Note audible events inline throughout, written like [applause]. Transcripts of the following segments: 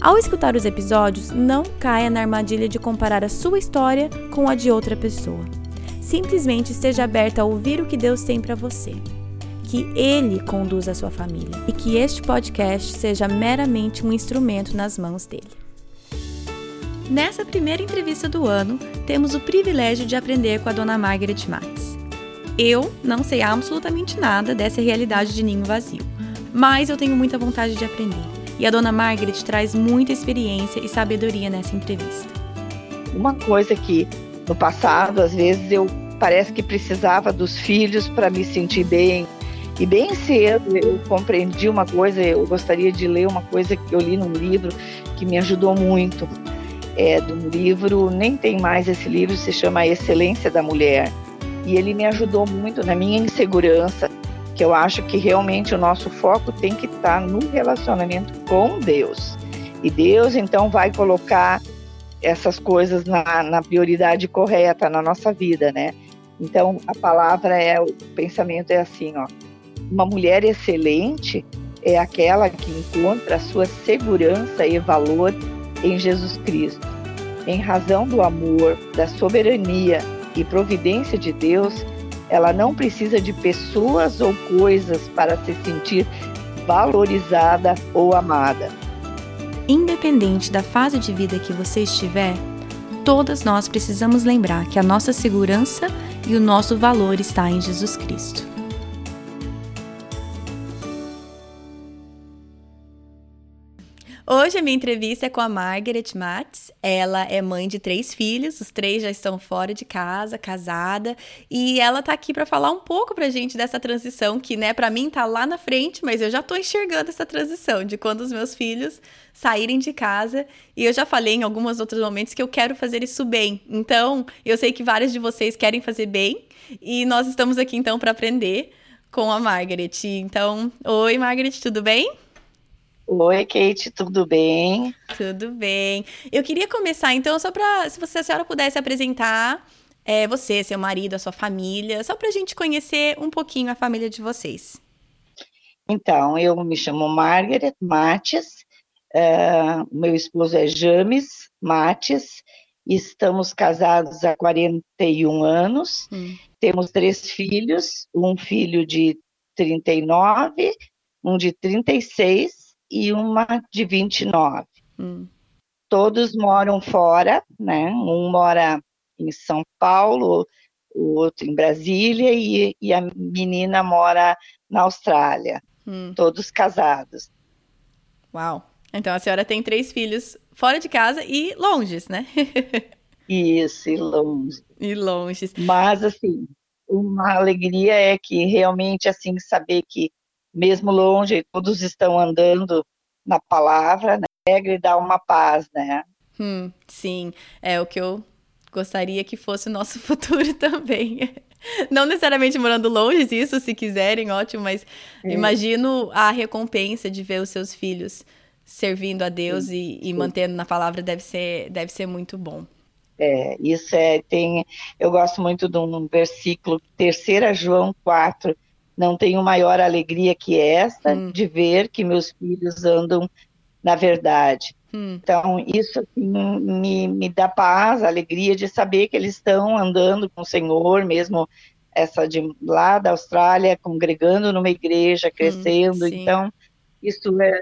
Ao escutar os episódios, não caia na armadilha de comparar a sua história com a de outra pessoa. Simplesmente esteja aberta a ouvir o que Deus tem para você. Que Ele conduza a sua família e que este podcast seja meramente um instrumento nas mãos dele. Nessa primeira entrevista do ano, temos o privilégio de aprender com a dona Margaret Max. Eu não sei absolutamente nada dessa realidade de ninho vazio, mas eu tenho muita vontade de aprender e a dona Margaret traz muita experiência e sabedoria nessa entrevista. Uma coisa que no passado, às vezes, eu parece que precisava dos filhos para me sentir bem. E bem cedo eu compreendi uma coisa, eu gostaria de ler uma coisa que eu li num livro que me ajudou muito. É de um livro, nem tem mais esse livro, se chama A Excelência da Mulher. E ele me ajudou muito na minha insegurança, que eu acho que realmente o nosso foco tem que estar no relacionamento com Deus. E Deus então vai colocar essas coisas na, na prioridade correta na nossa vida, né? Então a palavra é, o pensamento é assim, ó. Uma mulher excelente é aquela que encontra a sua segurança e valor em Jesus Cristo. Em razão do amor, da soberania e providência de Deus, ela não precisa de pessoas ou coisas para se sentir valorizada ou amada. Independente da fase de vida que você estiver, todas nós precisamos lembrar que a nossa segurança e o nosso valor está em Jesus Cristo. Hoje a minha entrevista é com a Margaret Matz. Ela é mãe de três filhos, os três já estão fora de casa, casada, e ela tá aqui para falar um pouco pra gente dessa transição que, né, para mim tá lá na frente, mas eu já tô enxergando essa transição de quando os meus filhos saírem de casa, e eu já falei em alguns outros momentos que eu quero fazer isso bem. Então, eu sei que vários de vocês querem fazer bem, e nós estamos aqui então para aprender com a Margaret. Então, oi Margaret, tudo bem? Oi, Kate, tudo bem? Tudo bem. Eu queria começar, então, só para, se você, a senhora pudesse apresentar é, você, seu marido, a sua família, só para a gente conhecer um pouquinho a família de vocês. Então, eu me chamo Margaret Mates, uh, meu esposo é James Mates, estamos casados há 41 anos, hum. temos três filhos, um filho de 39, um de 36 e uma de 29. Hum. Todos moram fora, né? Um mora em São Paulo, o outro em Brasília e, e a menina mora na Austrália. Hum. Todos casados. Uau! Então a senhora tem três filhos fora de casa e longes, né? [laughs] Isso, e longe. E longes. Mas, assim, uma alegria é que realmente, assim, saber que mesmo longe, todos estão andando na palavra, né? e dá uma paz, né? Hum, sim, é o que eu gostaria que fosse o nosso [laughs] futuro também. Não necessariamente morando longe, isso, se quiserem, ótimo, mas é. imagino a recompensa de ver os seus filhos servindo a Deus sim, e, e sim. mantendo na palavra deve ser, deve ser muito bom. É, isso é, tem, eu gosto muito de um versículo, 3 João 4, não tenho maior alegria que esta hum. de ver que meus filhos andam na verdade. Hum. Então, isso assim, me, me dá paz, alegria de saber que eles estão andando com o Senhor, mesmo essa de lá da Austrália, congregando numa igreja, hum, crescendo. Hum, então, isso é,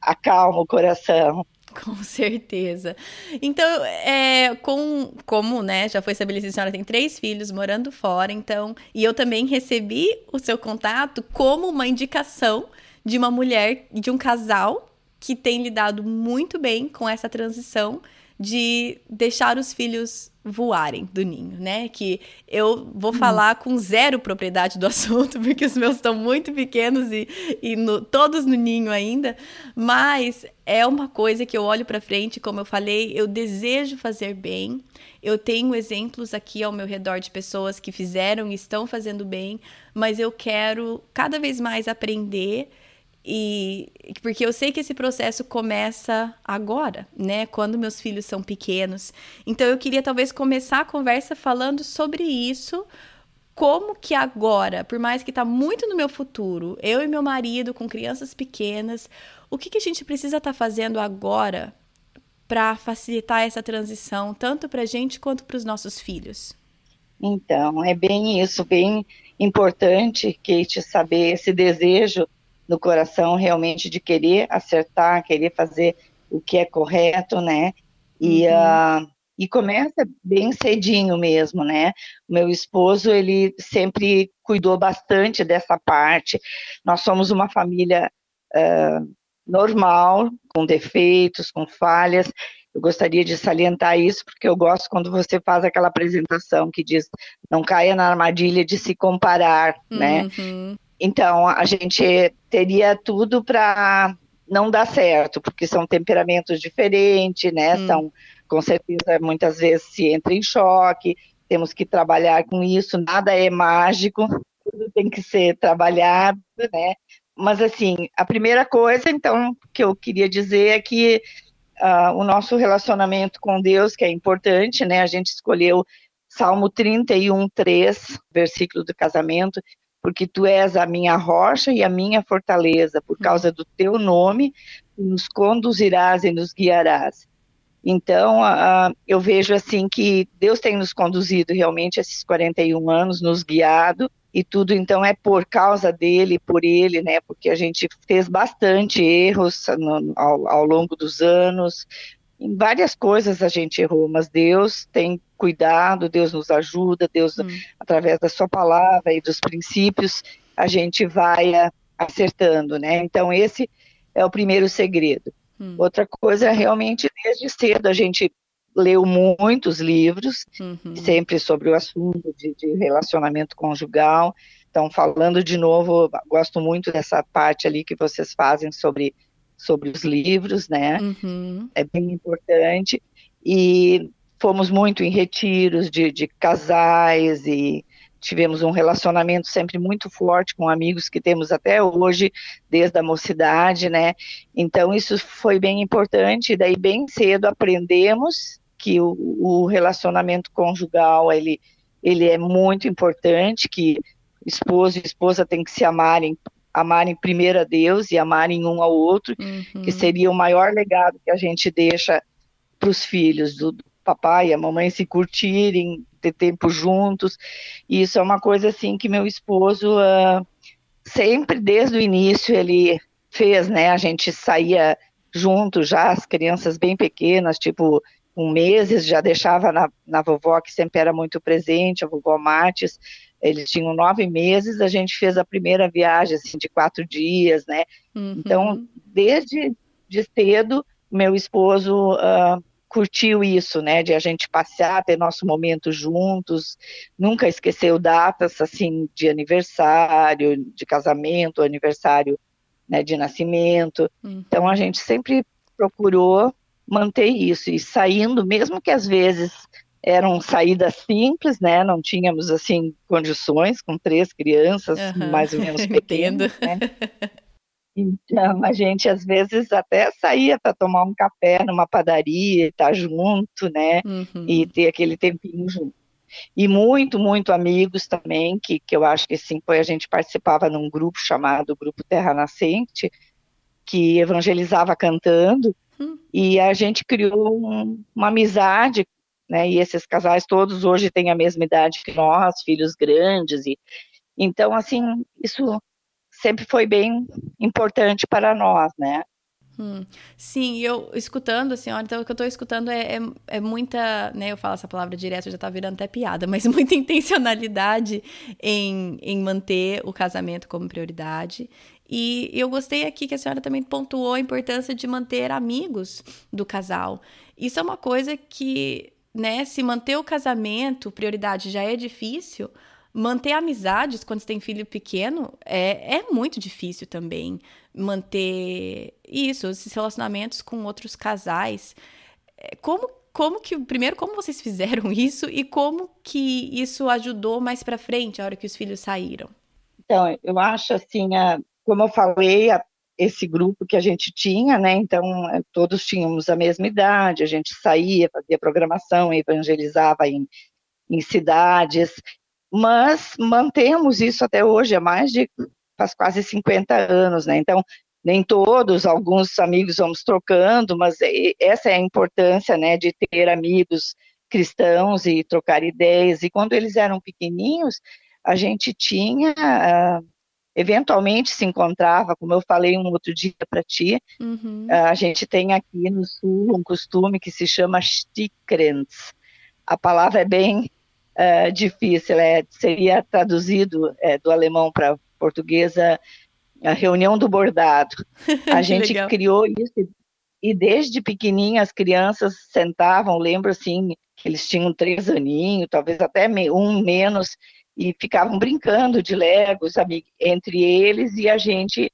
acalma o coração. [laughs] Com certeza. Então, é, com, como né, já foi estabelecido, a senhora tem três filhos morando fora, então, e eu também recebi o seu contato como uma indicação de uma mulher, de um casal que tem lidado muito bem com essa transição de deixar os filhos voarem do ninho, né? Que eu vou falar com zero propriedade do [laughs] assunto, porque os meus estão muito pequenos e, e no, todos no ninho ainda, mas é uma coisa que eu olho para frente, como eu falei, eu desejo fazer bem. Eu tenho exemplos aqui ao meu redor de pessoas que fizeram e estão fazendo bem, mas eu quero cada vez mais aprender e porque eu sei que esse processo começa agora, né? Quando meus filhos são pequenos. Então eu queria talvez começar a conversa falando sobre isso, como que agora, por mais que está muito no meu futuro, eu e meu marido com crianças pequenas, o que, que a gente precisa estar tá fazendo agora para facilitar essa transição, tanto para a gente quanto para os nossos filhos? Então, é bem isso, bem importante, Kate, saber esse desejo no coração realmente de querer acertar, querer fazer o que é correto, né? E, uhum. uh, e começa bem cedinho mesmo, né? O meu esposo, ele sempre cuidou bastante dessa parte. Nós somos uma família uh, normal, com defeitos, com falhas. Eu gostaria de salientar isso, porque eu gosto quando você faz aquela apresentação que diz não caia na armadilha de se comparar, né? uhum. né? Então, a gente teria tudo para não dar certo, porque são temperamentos diferentes, né? Hum. São, com certeza, muitas vezes se entra em choque, temos que trabalhar com isso, nada é mágico, tudo tem que ser trabalhado, né? Mas, assim, a primeira coisa, então, que eu queria dizer é que uh, o nosso relacionamento com Deus, que é importante, né? A gente escolheu Salmo 31, 3, versículo do casamento, porque tu és a minha rocha e a minha fortaleza, por causa do teu nome, nos conduzirás e nos guiarás. Então, uh, eu vejo assim que Deus tem nos conduzido realmente esses 41 anos, nos guiado, e tudo então é por causa dele, por ele, né? Porque a gente fez bastante erros no, ao, ao longo dos anos, em várias coisas a gente errou, mas Deus tem cuidado, Deus nos ajuda, Deus, hum. através da sua palavra e dos princípios, a gente vai acertando, né? Então, esse é o primeiro segredo. Hum. Outra coisa, realmente, desde cedo a gente leu muitos livros, uhum. sempre sobre o assunto de, de, relacionamento conjugal. Então, falando de novo, gosto muito dessa parte ali que vocês fazem sobre sobre os livros, né? Uhum. É bem importante. E fomos muito em retiros de, de casais e tivemos um relacionamento sempre muito forte com amigos que temos até hoje, desde a mocidade, né? Então isso foi bem importante. E daí bem cedo aprendemos que o, o relacionamento conjugal ele ele é muito importante, que esposo e esposa têm que se amarem amarem primeiro a Deus e amarem um ao outro, uhum. que seria o maior legado que a gente deixa para os filhos, do papai e a mamãe se curtirem, ter tempo juntos. E isso é uma coisa assim que meu esposo uh, sempre, desde o início, ele fez, né? A gente saía junto já, as crianças bem pequenas, tipo com meses, já deixava na, na vovó, que sempre era muito presente, a vovó Mates, eles tinham nove meses, a gente fez a primeira viagem assim, de quatro dias, né? Uhum. Então, desde de cedo, meu esposo uh, curtiu isso, né? De a gente passear, ter nosso momento juntos, nunca esqueceu datas assim de aniversário, de casamento, aniversário né, de nascimento. Uhum. Então, a gente sempre procurou manter isso e saindo, mesmo que às vezes eram saídas simples, né? Não tínhamos assim condições com três crianças uhum. mais ou menos [laughs] pequenas, né? [laughs] Então a gente às vezes até saía para tomar um café numa padaria, estar tá junto, né? Uhum. E ter aquele tempinho junto. E muito, muito amigos também, que, que eu acho que sim, foi a gente participava num grupo chamado Grupo Terra Nascente, que evangelizava cantando, hum. e a gente criou um, uma amizade né? E esses casais todos hoje têm a mesma idade que nós, filhos grandes e então assim isso sempre foi bem importante para nós, né? Hum. Sim, eu escutando a senhora, então o que eu estou escutando é, é, é, muita, né, eu falo essa palavra direto, já está virando até piada, mas [laughs] muita intencionalidade em, em manter o casamento como prioridade. E eu gostei aqui que a senhora também pontuou a importância de manter amigos do casal. Isso é uma coisa que, né, se manter o casamento prioridade já é difícil, manter amizades quando você tem filho pequeno é, é muito difícil também. Manter isso, esses relacionamentos com outros casais. É, como, como que, primeiro, como vocês [laughs] fizeram isso e como que isso ajudou mais para frente, a hora que os filhos saíram? Então, eu acho assim, a, como eu falei, a, esse grupo que a gente tinha, né? Então, é, todos tínhamos a mesma idade, a gente saía, fazia programação, evangelizava em, em cidades, mas mantemos isso até hoje, há mais de faz quase 50 anos, né? Então, nem todos, alguns amigos vamos trocando, mas essa é a importância, né, de ter amigos cristãos e trocar ideias. E quando eles eram pequeninhos, a gente tinha, uh, eventualmente se encontrava, como eu falei um outro dia para ti, uhum. uh, a gente tem aqui no sul um costume que se chama stikrens. A palavra é bem uh, difícil, é, seria traduzido é, do alemão para português a, reunião do bordado. [laughs] A gente legal. criou isso e desde pequenininha as crianças sentavam, lembro assim, que eles tinham três aninhos, talvez até um menos, e ficavam brincando de legos entre eles e a gente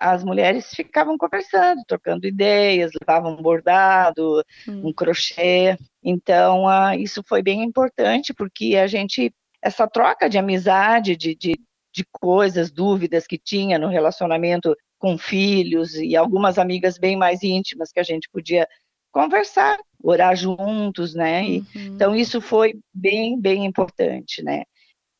as mulheres ficavam conversando, trocando ideias, levavam um bordado, hum. um crochê. Então, uh, isso foi bem importante, porque a gente, essa troca de amizade, de, de, de coisas, dúvidas que tinha no relacionamento com filhos e algumas amigas bem mais íntimas que a gente podia conversar, orar juntos, né? Uhum. Então, isso foi bem, bem importante, né?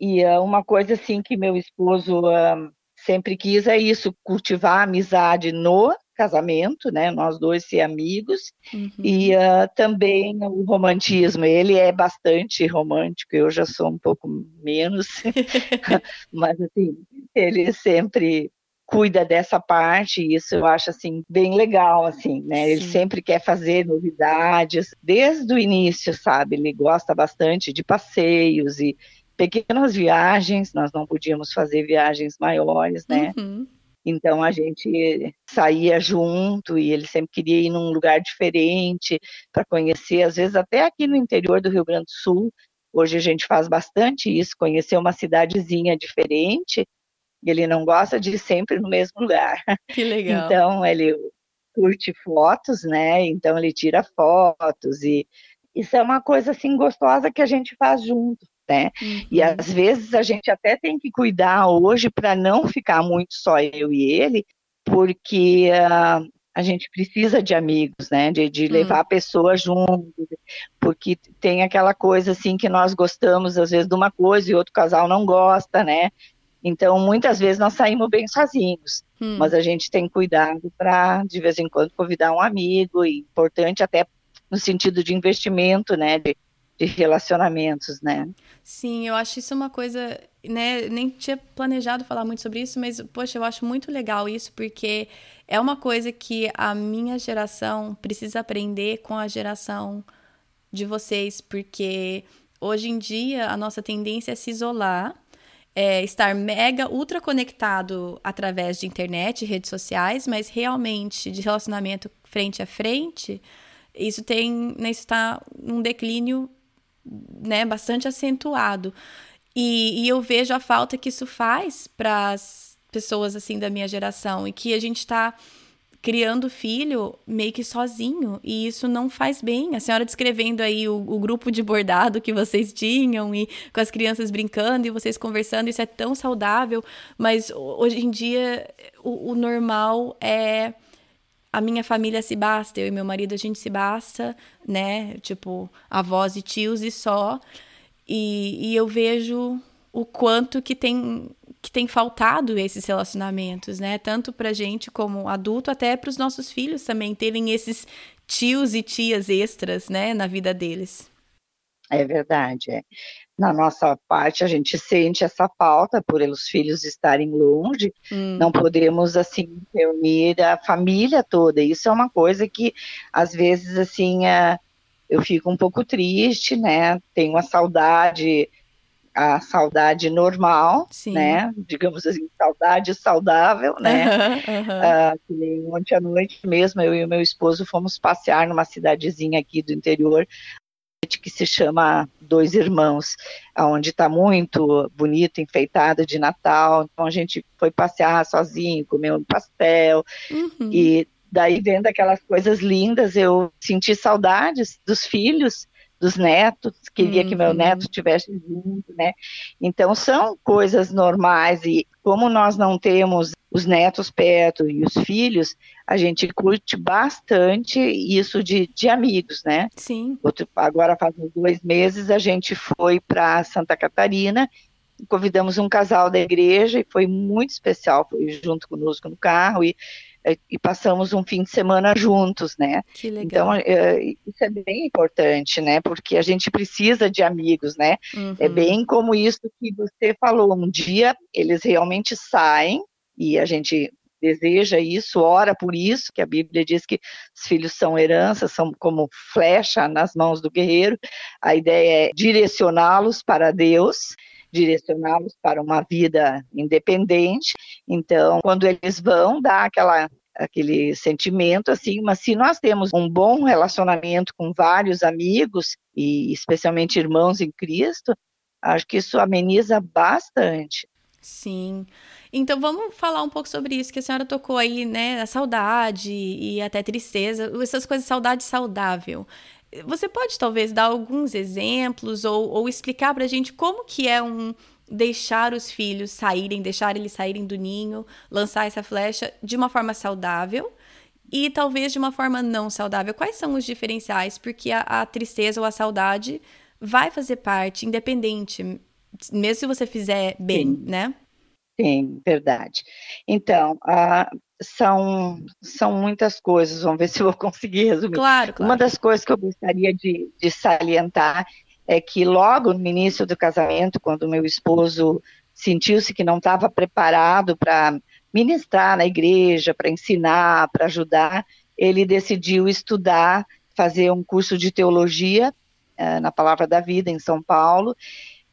E uh, uma coisa, assim, que meu esposo... Uh, sempre quis é isso, cultivar a amizade no casamento, né? Nós dois ser amigos uhum. e uh, também o romantismo. Ele é bastante romântico, eu já sou um pouco menos, [laughs] [laughs] mas assim ele sempre cuida dessa parte e isso eu acho assim bem legal assim, né? Sim. Ele sempre quer fazer novidades desde o início, sabe? Ele gosta bastante de passeios e pequenas viagens, nós não podíamos fazer viagens maiores, né? Uhum. Então a gente saía junto e ele sempre queria ir num lugar diferente para conhecer, às vezes até aqui no interior do Rio Grande do Sul. Hoje a gente faz bastante isso, conhecer uma cidadezinha diferente. Ele não gosta de ir sempre no mesmo lugar. [laughs] Que legal. Então ele curte fotos, né? Então ele tira fotos e isso é uma coisa assim gostosa que a gente faz junto né? Uhum. E às vezes a gente até tem que cuidar hoje para não ficar muito só eu e ele, porque uh, a gente precisa de amigos, né? De, de levar uhum. pessoas junto, porque tem aquela coisa assim que nós gostamos às vezes de uma coisa e outro casal não gosta, né? Então, muitas vezes nós saímos bem sozinhos, hum. mas a gente tem cuidado para, de vez em quando, convidar um amigo, e importante até no sentido de investimento, né, de, de relacionamentos, né? Sim, eu acho isso uma coisa, né? Nem tinha planejado falar muito sobre isso, mas poxa, eu acho muito legal isso porque é uma coisa que a minha geração precisa aprender com a geração de vocês, porque hoje em dia a nossa tendência é se isolar, é estar mega ultra conectado através de internet, redes sociais, mas realmente de relacionamento frente a frente, isso tem, né, está num declínio né, bastante acentuado. E, e eu vejo a falta que isso faz para as pessoas assim da minha geração e que a gente está criando filho meio que sozinho e isso não faz bem. A senhora descrevendo aí o, o, grupo de bordado que vocês tinham e com as crianças brincando e vocês conversando, isso é tão saudável, mas hoje em dia o, o normal é a minha família se basta, eu e meu marido a gente se basta, né? Tipo, avós e tios e só. E, e eu vejo o quanto que tem que tem faltado esses relacionamentos, né? Tanto pra gente como adulto, até para os nossos filhos também terem esses tios e tias extras, né, na vida deles. É verdade. É. Na nossa parte, a gente sente essa falta por os filhos estarem longe, hum. não podemos, assim, reunir a família toda. Isso é uma coisa que, às vezes, assim, é, eu fico um pouco triste, né? Tenho uma saudade a saudade normal, Sim. né? Digamos assim, saudade saudável, né? Uhum, uhum. Uh, ontem à noite mesmo, eu e o meu esposo fomos passear numa cidadezinha aqui do interior, que se chama Dois Irmãos, onde está muito bonito, enfeitado de Natal. Então a gente foi passear sozinho, comer um pastel uhum. e daí vendo aquelas coisas lindas, eu senti saudades dos filhos dos netos, queria uhum. que meu neto estivesse junto, né? Então são coisas normais e como nós não temos os netos perto e os filhos, a gente curte bastante isso de, de amigos, né? Sim. Outro, agora faz uns dois meses a gente foi para Santa Catarina, convidamos um casal da igreja e foi muito especial, foi junto conosco no carro e e passamos um fim de semana juntos, né? Que legal. Então, é, isso é bem importante, né? Porque a gente precisa de amigos, né? É uhum. É bem como isso que você falou. Um dia eles realmente saem e a gente deseja isso, ora por isso, que a Bíblia diz que os filhos são heranças, são como flecha nas mãos do guerreiro. A ideia é direcioná-los para Deus direcioná-los para uma vida independente. Então, quando eles vão, dá aquela aquele sentimento assim, mas se nós temos um bom relacionamento com vários amigos e especialmente irmãos em Cristo, acho que isso ameniza bastante. Sim. Então vamos falar um pouco sobre isso que a senhora tocou aí, né? A saudade e até tristeza, essas coisas, saudade saudável. Você pode talvez dar alguns exemplos ou, ou explicar para a gente como que é um deixar os filhos saírem, deixar eles saírem do ninho, lançar essa flecha de uma forma saudável e talvez de uma forma não saudável. Quais são os diferenciais? Porque a, a tristeza ou a saudade vai fazer parte, independente, mesmo se você fizer bem, Sim. né? Sim, verdade. Então, uh, são, são muitas coisas, vamos ver se eu vou [laughs] conseguir resumir. Claro, claro. Uma das coisas que eu gostaria de, de salientar é que logo no início do casamento, quando meu esposo sentiu-se que não estava preparado para ministrar na igreja, para ensinar, para ajudar, ele decidiu estudar, fazer um curso de teologia uh, na Palavra da Vida em São Paulo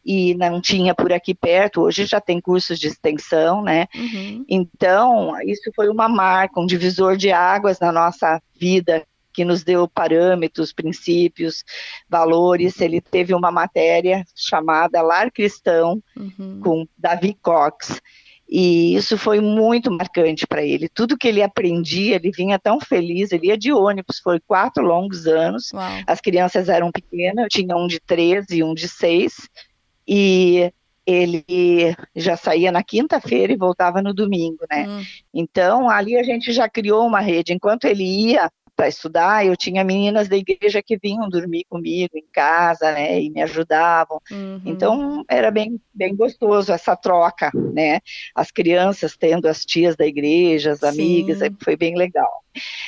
e não tinha por aqui perto, hoje já tem cursos de extensão, né? Uhum. Então, isso foi uma marca, um divisor de águas na nossa vida, que nos deu parâmetros, princípios, valores. Ele teve uma matéria chamada Lar Cristão, uhum. com Davi Cox. E isso foi muito marcante para ele. Tudo que ele aprendia, ele vinha tão feliz, ele ia de ônibus, foi quatro longos anos. Uau. As crianças eram pequenas, eu tinha um de 13 e um de 6 e ele já saía na quinta-feira e voltava no domingo, né? Hum. Então, ali a gente já criou uma rede. Enquanto ele ia para estudar, eu tinha meninas da igreja que vinham dormir comigo em casa, né, e me ajudavam. Uhum. Então, era bem, bem gostoso essa troca, né? As crianças tendo as tias da igreja, as Sim. amigas, foi bem legal.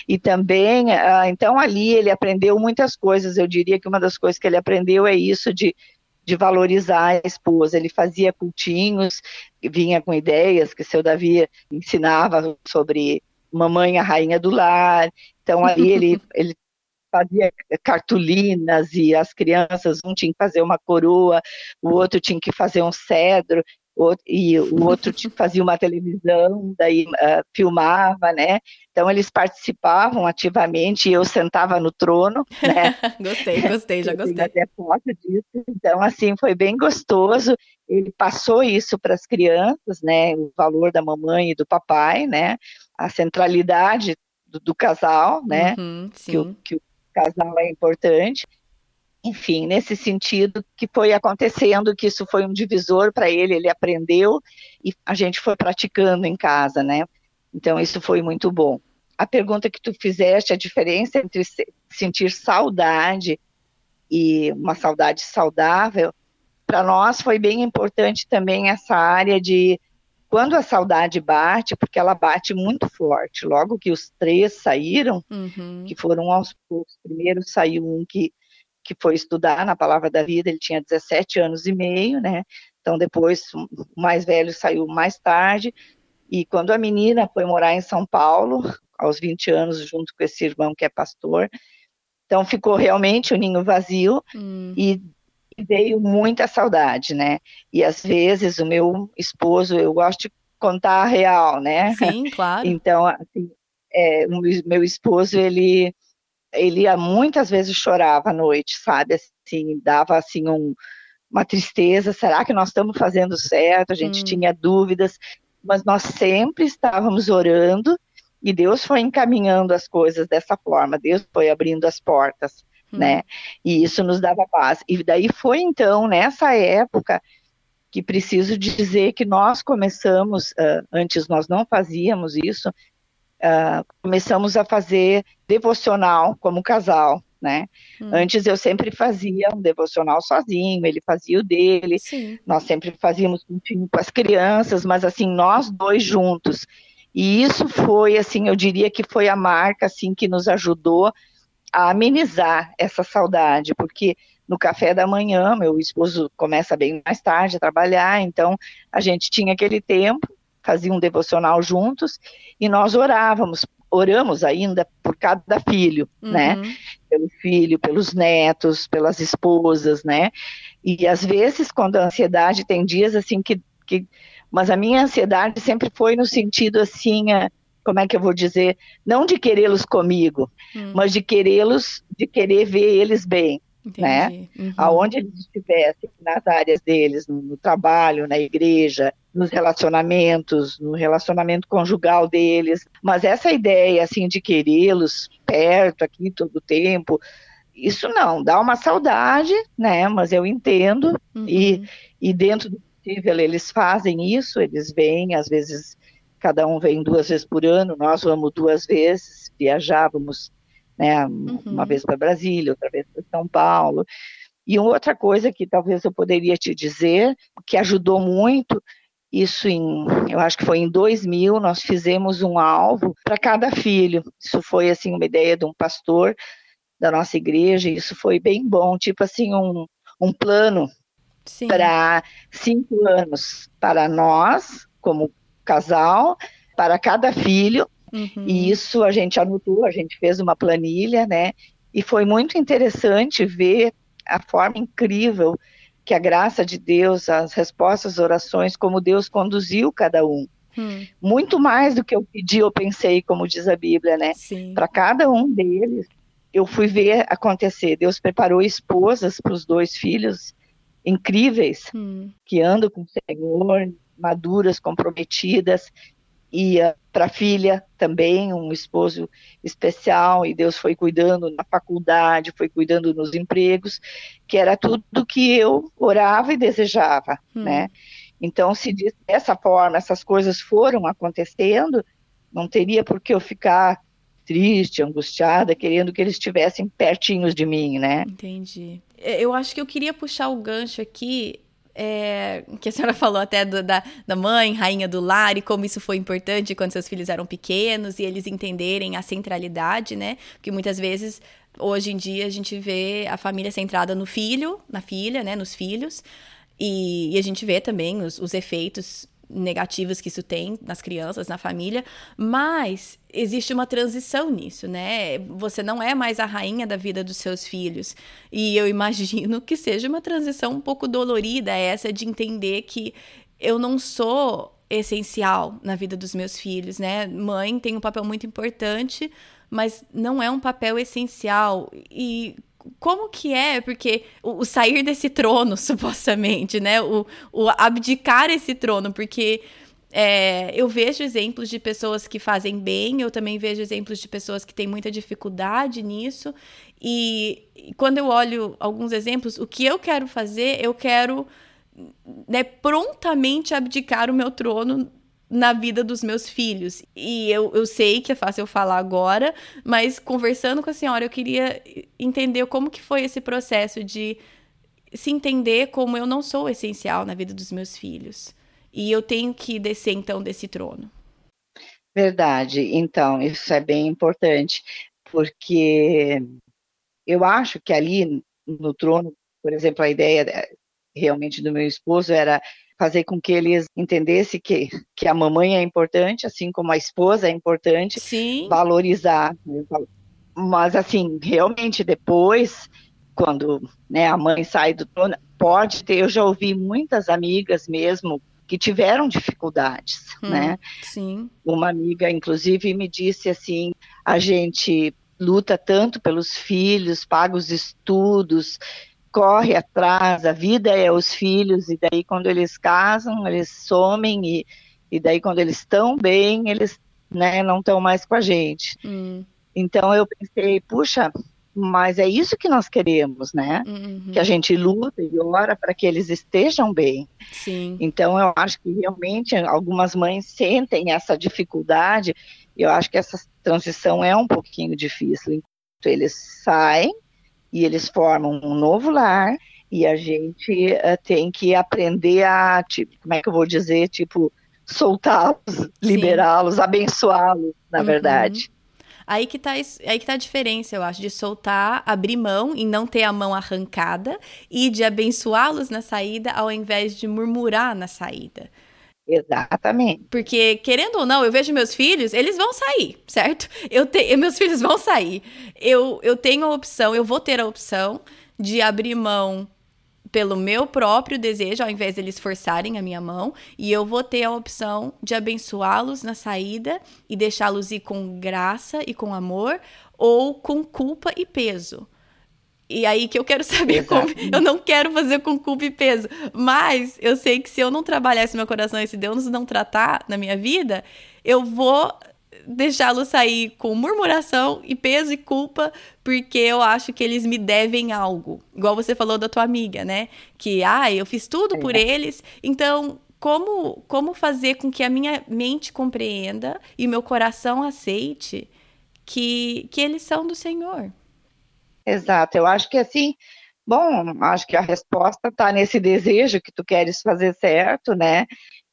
E também, ah, então ali ele aprendeu muitas coisas. Eu diria que uma das coisas que ele aprendeu é isso de de valorizar a esposa. Ele fazia cultinhos, vinha com ideias que seu Davi ensinava sobre mamãe a rainha do lar. Então aí ele, [laughs] ele fazia cartolinas e as crianças, um tinha que fazer uma coroa, o outro tinha que fazer um cedro e o outro fazia uma televisão, daí uh, filmava, né? Então eles participavam ativamente e eu sentava no trono, né? [laughs] gostei, gostei, já gostei. até foto disso. Então assim foi bem gostoso. Ele passou isso para as crianças, né? O valor da mamãe e do papai, né? A centralidade do, do casal, né? Uhum, que, o, que o casal é importante enfim, nesse sentido que foi acontecendo, que isso foi um divisor para ele, ele aprendeu e a gente foi praticando em casa, né? Então isso foi muito bom. A pergunta que tu fizeste, a diferença entre sentir saudade e uma saudade saudável, para nós foi bem importante também essa área de quando a saudade bate, porque ela bate muito forte. Logo que os três saíram, uhum. que foram aos poucos, primeiro saiu um que que foi estudar na Palavra da Vida, ele tinha 17 anos e meio, né? Então depois o mais velho saiu mais tarde, e quando a menina foi morar em São Paulo, aos 20 anos, junto com esse irmão que é pastor, então ficou realmente o ninho vazio hum. e veio muita saudade, né? E às vezes o meu esposo, eu gosto de contar a real, né? Sim, [laughs] claro. Então, assim, é, meu esposo, ele ele muitas vezes chorava à noite, sabe? Assim, dava assim um, uma tristeza. Será que nós estamos fazendo certo? A gente hum. tinha dúvidas, mas nós sempre estávamos orando e Deus foi encaminhando as coisas dessa forma. Deus foi abrindo as portas hum. né? E isso nos dava paz. E daí foi então, nessa época, que preciso dizer que nós começamos, uh, antes nós não fazíamos isso, uh, começamos a fazer devocional como casal, né? Hum. Antes eu sempre fazia um devocional sozinho, ele fazia o dele, Sim. nós sempre fazíamos com as crianças, mas assim, nós dois juntos. E isso foi, assim, eu diria que foi a marca, assim, que nos ajudou a amenizar essa saudade, porque no café da manhã, meu esposo começa bem mais tarde a trabalhar, então a gente tinha aquele tempo, fazia um devocional juntos e nós orávamos, oramos ainda por cada filho, né? uhum. né? Pelo filho, pelos netos, pelas esposas, né? E às vezes, quando a ansiedade tem dias assim que, que mas a minha ansiedade sempre foi no sentido assim, é, como é que eu vou dizer, não de querê-los comigo, hum. mas de querê-los, de querer ver eles bem, Entendi. né? Uhum. Aonde eles estivessem, nas áreas deles, no, no, trabalho, na igreja, nos relacionamentos, no relacionamento conjugal deles. Mas essa ideia, assim, de querê-los perto aqui todo o tempo, isso não, dá uma saudade, né? Mas eu entendo uhum. e, e dentro do possível eles fazem isso, eles vêm, às vezes cada um vem duas vezes por ano, nós vamos duas vezes, viajávamos né, uhum. uma vez para Brasília, outra vez para São Paulo. E outra coisa que talvez eu poderia te dizer, que ajudou muito, isso em, eu acho que foi em 2000, nós fizemos um alvo para cada filho. Isso foi assim uma ideia de um pastor da nossa igreja, e isso foi bem bom, tipo assim um, um plano para cinco anos para nós como casal, para cada filho, uhum. e isso a gente anotou, a gente fez uma planilha, né? E foi muito interessante ver a forma incrível que a graça de Deus, as respostas às orações, como Deus conduziu cada um. Hum. Muito mais do que eu pedi ou pensei, como diz a Bíblia, né? Para cada um deles, eu fui ver acontecer. Deus preparou esposas para os dois filhos incríveis, hum. que andam com o Senhor, maduras, comprometidas, e uh, para a filha também um esposo especial e Deus foi cuidando na faculdade, foi cuidando nos empregos, que era tudo que eu orava e desejava, hum. né? Então, se dessa forma essas coisas foram acontecendo, não teria por que eu ficar triste, angustiada, querendo que eles estivessem pertinhos de mim, né? Entendi. Eu acho que eu queria puxar o gancho aqui é, que a senhora [laughs] falou até do, da, da mãe, rainha do lar, e como isso foi importante quando seus filhos eram pequenos, e eles entenderem a centralidade, né? Porque muitas vezes, hoje em dia, a gente vê a família centrada no filho, na filha, né? Nos filhos, e, e a gente vê também os, os efeitos negativos que isso tem nas crianças, na família, mas existe uma transição nisso, né? Você não é mais a rainha da vida dos seus filhos. E eu imagino que seja uma transição um pouco dolorida essa de entender que eu não sou essencial na vida dos meus filhos, né? Mãe tem um papel muito importante, mas não é um papel essencial. E como que é? Porque o, o, sair desse trono, [laughs] supostamente, né? O, o abdicar esse trono, porque é, eu vejo exemplos de pessoas que fazem bem, eu também vejo exemplos de pessoas que têm muita dificuldade nisso. E, e quando eu olho alguns exemplos, o que eu quero fazer, eu quero né, prontamente abdicar o meu trono na vida dos meus filhos. E eu, eu sei que é fácil eu falar agora, mas conversando com a senhora, eu queria entender como que foi esse processo de se entender como eu não sou essencial na vida dos meus filhos. E eu tenho que descer, então, desse trono. Verdade. Então, isso é bem importante, porque eu acho que ali no trono. Por exemplo, a ideia eh, realmente do meu esposo era fazer com que eles entendessem que, que a mamãe é importante, assim como a esposa é importante, Sim. valorizar. Né? Mas, assim, realmente depois, quando né, a mãe sai do trono, pode ter, eu já ouvi muitas amigas mesmo que tiveram dificuldades, hum, né? Sim. Uma amiga, inclusive, me disse assim, a gente luta tanto pelos filhos, paga os estudos, corre atrás, a vida é os filhos, e daí quando eles casam, eles somem, e, e daí quando eles estão bem, eles né, não estão mais com a gente. Hum. Então eu pensei, puxa, mas é isso que nós queremos, né? Uhum. Que a gente luta e ora para que eles estejam bem. Sim. Então eu acho que realmente algumas mães sentem essa dificuldade. Eu acho que essa transição é um pouquinho difícil. Enquanto eles saem e eles formam um novo lar e a gente uh, tem que aprender a, tipo, como é que eu vou dizer, tipo, soltá-los, liberá-los, abençoá-los, na uhum. verdade. Aí que, tá, aí que tá a diferença, eu acho, de soltar, abrir mão e não ter a mão arrancada e de abençoá-los na saída ao invés de murmurar na saída. Exatamente. Porque, querendo ou não, eu vejo meus filhos, eles vão sair, certo? Eu te, [laughs] meus filhos vão sair. Eu, eu tenho a opção, eu vou ter a opção de abrir mão pelo meu próprio desejo, ao invés deles forçarem a minha mão, e eu vou ter a opção de abençoá-los na saída e deixá-los ir com graça e com amor, ou com culpa e peso. E aí que eu quero saber Exato. como. Eu não quero fazer com culpa e peso. Mas eu sei que se eu não trabalhar esse meu coração e se Deus não tratar na minha vida, eu vou deixá-lo sair com murmuração e peso e culpa, porque eu acho que eles me devem algo. Igual você falou da tua amiga, né? Que, ah, eu fiz tudo é. por eles, então como, como fazer com que a minha mente compreenda e meu coração aceite que, que eles são do Senhor? Exato, eu acho que assim, bom, acho que a resposta está nesse desejo que tu queres fazer certo, né?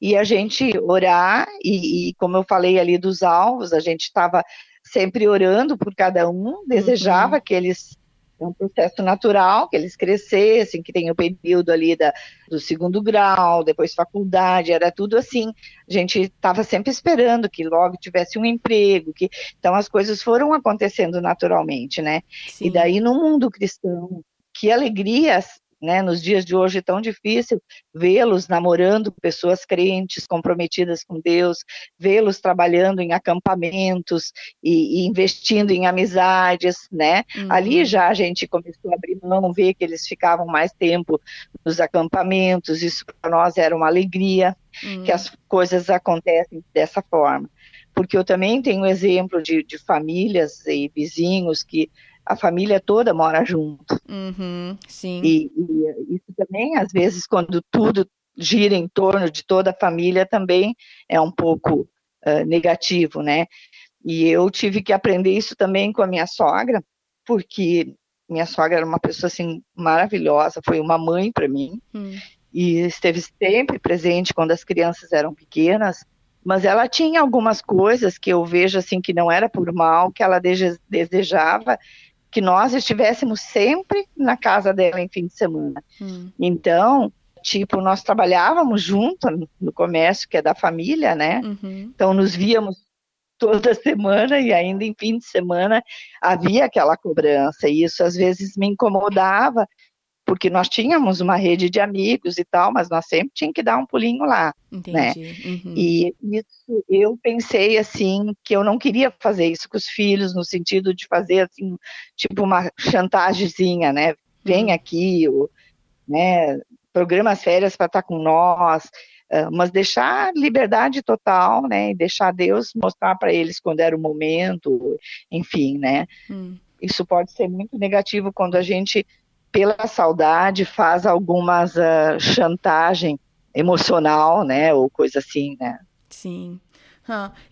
e a gente orar, e, e como eu falei ali dos alvos, a gente estava sempre orando por cada um, desejava uhum. que eles é um processo natural, que eles crescessem, que tem o período ali da, do segundo grau, depois faculdade, era tudo assim. A gente estava sempre esperando que logo tivesse um emprego, que então as coisas foram acontecendo naturalmente, né? Sim. E daí no mundo cristão, que alegria né, nos dias de hoje é tão difícil vê-los namorando pessoas crentes, comprometidas com Deus, vê-los trabalhando em acampamentos e, e, investindo em amizades, né? Uhum. Ali já a gente começou a abrir mão, ver que eles ficavam mais tempo nos acampamentos, isso para nós era uma alegria, uhum. que as coisas acontecem dessa forma. Porque eu também tenho exemplo de, de famílias e vizinhos que a família toda mora junto. Uhum, sim. E, e, isso também, às vezes, quando tudo gira em torno de toda a família, também é um pouco uh, negativo, né? E eu tive que aprender isso também com a minha sogra, porque minha sogra era uma pessoa assim maravilhosa, foi uma mãe para mim hum. e esteve sempre presente quando as crianças eram pequenas. Mas ela tinha algumas coisas que eu vejo assim que não era por mal, que ela desejava que nós estivéssemos sempre na casa dela em fim de semana. Hum. Então, tipo, nós trabalhávamos junto no comércio, que é da família, né? Uhum. Então, nos víamos toda semana e ainda em fim de semana havia aquela cobrança. E isso às vezes me incomodava, porque nós tínhamos uma rede de amigos e tal, mas nós sempre tínhamos que dar um pulinho lá, né? Entendi. né? Uhum. E isso eu pensei assim que eu não queria fazer isso com os filhos no sentido de fazer assim tipo uma chantagemzinha, né? Vem uhum. aqui, ou, né? Programa as férias para estar tá com nós, mas deixar liberdade total, né? E deixar Deus mostrar para eles quando era o momento, enfim, né? Hum. Isso pode ser muito negativo quando a gente pela saudade, faz algumas uh, chantagem emocional, né, ou coisa assim, né? Sim.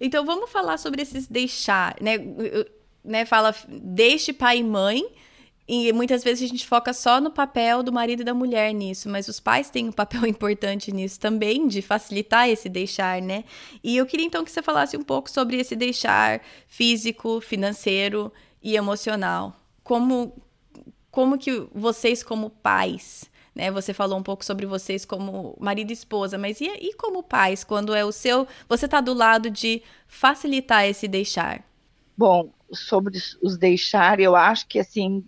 Então vamos falar sobre esses deixar, né? né? Fala deixe pai e mãe. E muitas vezes a gente foca só no papel do marido e da mulher nisso, mas os pais têm um papel [laughs] importante nisso também, de facilitar esse deixar, né? E eu queria então que você falasse um pouco sobre esse deixar físico, financeiro e emocional. Como, como que vocês como pais né? Você falou um pouco sobre vocês como marido e esposa, mas e, e como pais, quando é o seu. Você está do lado de facilitar esse deixar? Bom, sobre os deixar, eu acho que assim.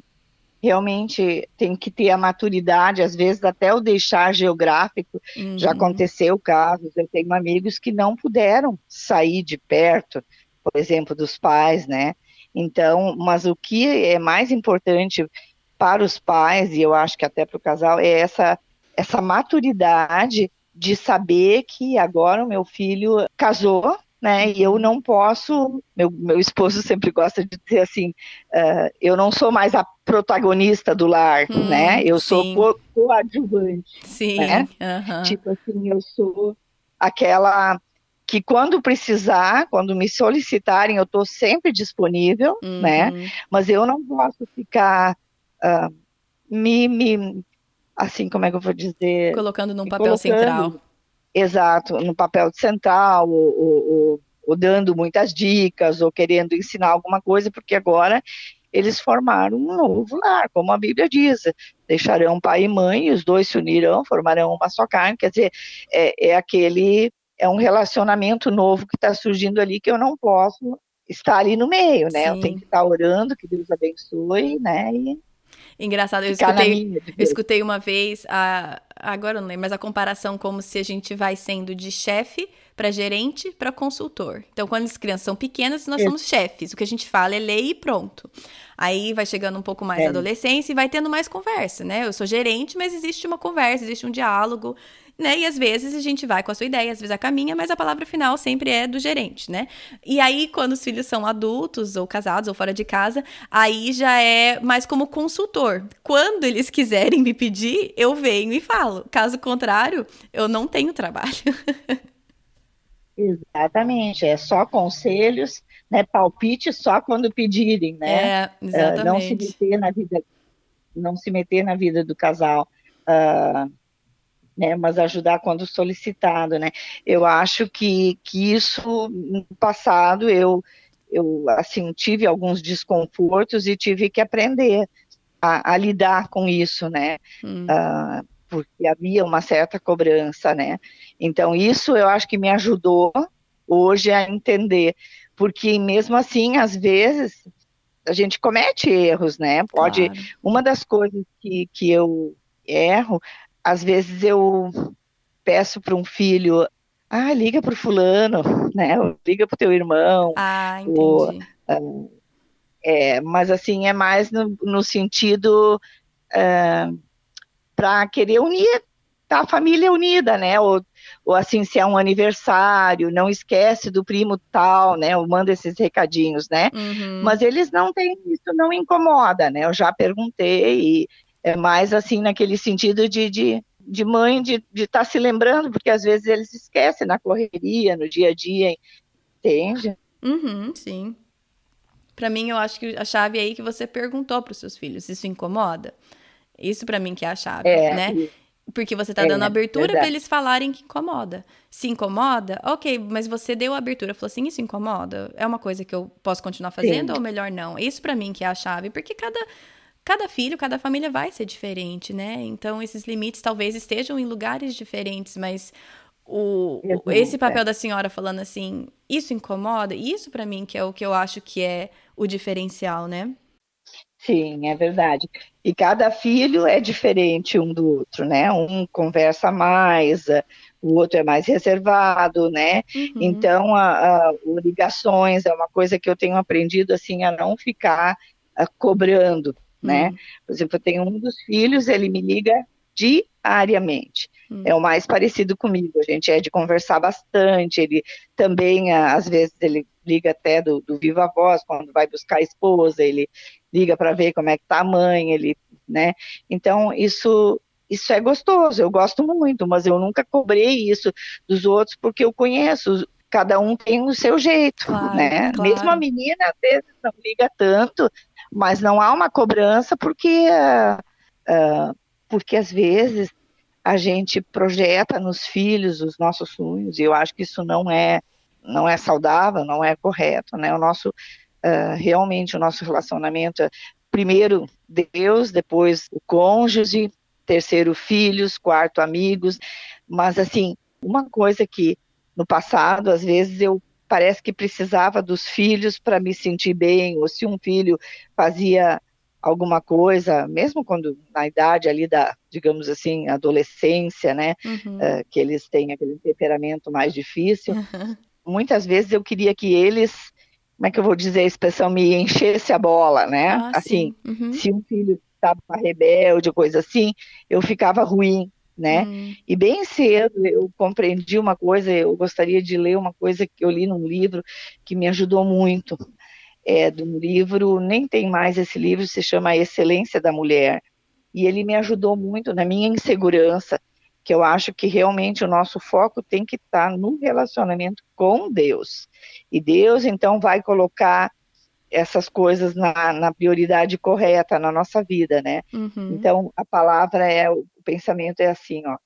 Realmente tem que ter a maturidade, às vezes até o deixar geográfico. Uhum. Já aconteceu casos, eu tenho amigos que não puderam sair de perto, por exemplo, dos pais, né? Então, mas o que é mais importante para os pais, e eu acho que até para o casal, é essa, essa maturidade de saber que agora o meu filho casou, né? E eu não posso. Meu, meu esposo [laughs] sempre gosta de dizer assim: uh, eu não sou mais a protagonista do lar, hum, né? Eu sim. sou coadjuvante. Sim. Né? Tipo assim, eu sou aquela que quando precisar, quando me solicitarem, eu estou sempre disponível, né? uhum. né? Mas eu não posso ficar uh, me, me, assim, como é que eu vou dizer? Colocando num papel central. Exato, no papel central, ou, ou, ou, dando muitas dicas, ou querendo ensinar alguma coisa, porque agora eles formaram um novo lar, como a Bíblia diz, deixarão pai e mãe, os dois se unirão, formarão uma só carne, quer dizer, é, é aquele, é um relacionamento novo que está surgindo ali que eu não posso estar ali no meio, né, Sim. eu tenho que estar orando, que Deus abençoe, né, e Engraçado, eu escutei, eu escutei uma vez, a, agora eu não lembro, mas a comparação como se a gente vai sendo de chefe para gerente para consultor. Então, quando as crianças são pequenas, nós somos chefes. O que a gente fala é lei e pronto. Aí vai chegando um pouco mais é. a adolescência e vai tendo mais conversa, né? Eu sou gerente, mas existe uma conversa, existe um diálogo né? E às vezes a gente vai com a sua ideia, às vezes a caminha, mas a palavra final sempre é do gerente, né? E aí, quando os filhos são adultos, ou casados, ou fora de casa, aí já é mais como consultor. Quando eles quiserem me pedir, eu venho e falo. Caso contrário, eu não tenho trabalho. [laughs] Exatamente, é só conselhos, né? Palpite só quando pedirem, né? É, exatamente. Uh, não se meter na vida, não se meter na vida do casal. Uh, né, mas ajudar quando solicitado, né? Eu acho que, que isso no passado eu eu assim tive alguns desconfortos e tive que aprender a, a lidar com isso, né? Hum. Uh, porque havia uma certa cobrança, né? Então isso eu acho que me ajudou hoje a entender, porque mesmo assim às vezes a gente comete erros, né? Pode claro. uma das coisas que, que eu erro às vezes eu peço para um filho, ah, liga para o fulano, [laughs] né? Liga para o teu irmão. Ah, entendi. Ou, uh, é, mas assim, é mais no, no sentido uh, para querer unir tá a família unida, né? Ou, ou assim, se é um aniversário, não esquece do primo tal, né? Ou manda esses recadinhos, né? Uhum. Mas eles não têm, isso não incomoda, né? Eu já perguntei e é mais assim naquele sentido de, de, de mãe de estar tá se lembrando, porque às vezes eles esquecem na correria, no dia a dia, entende? Uhum, sim. Para mim, eu acho que a chave é aí que você perguntou para os seus filhos, isso incomoda? Isso para mim que é a chave, é, né? Porque você está é, dando abertura para eles falarem que incomoda. Se incomoda, ok, mas você deu a abertura, falou assim, isso incomoda? É uma coisa que eu posso continuar fazendo Sim. ou melhor não? Isso para mim que é a chave, porque cada cada filho, cada família vai ser diferente, né? Então, esses limites talvez estejam em lugares diferentes, mas o, esse papel é. da senhora falando assim, isso incomoda, isso para mim que é o que eu acho que é o diferencial, né? Sim, é verdade. E cada filho é diferente um do outro, né? Um conversa mais, o outro é mais reservado, né? Uhum. Então, a, a, ligações é uma coisa que eu tenho aprendido assim a não ficar a, cobrando, né? Uhum. Por exemplo, eu tenho um dos filhos, ele me liga diariamente. Uhum. É o mais parecido comigo, a gente é de conversar bastante, ele também, às vezes, ele liga até do, do Viva Voz, quando vai buscar a esposa, ele liga para ver como é que tá a mãe, ele, né? Então, isso isso é gostoso, eu gosto muito, mas eu nunca cobrei isso dos outros porque eu conheço, cada um tem o seu jeito, claro, né? Claro. Mesmo a menina às vezes não liga tanto, mas não há uma cobrança porque, uh, porque às vezes a gente projeta nos filhos os nossos sonhos e eu acho que isso não é não é saudável, não é correto, né? O nosso uh, realmente o nosso relacionamento primeiro Deus, depois o cônjuge, terceiro filhos, quarto amigos, mas assim, uma coisa que no passado, às vezes eu parece que precisava dos filhos para me sentir bem, ou se um filho fazia alguma coisa, mesmo quando na idade ali da, digamos assim, adolescência, né, uhum. uh, que eles têm aquele temperamento mais difícil, uhum. muitas vezes eu queria que eles, como é que eu vou dizer a expressão, me enchesse a bola, né, ah, assim, uhum. se um filho estava rebelde, coisa assim, eu ficava ruim, né? Hum. E bem cedo eu compreendi uma coisa, eu gostaria de ler uma coisa que eu li num livro que me ajudou muito. É de um livro, nem tem mais esse livro, se chama A Excelência da Mulher. E ele me ajudou muito na minha insegurança, que eu acho que realmente o nosso foco tem que estar no relacionamento com Deus. E Deus então vai colocar essas coisas na, na, prioridade correta na nossa vida, né? Uhum. Então a palavra é o pensamento é assim, ó.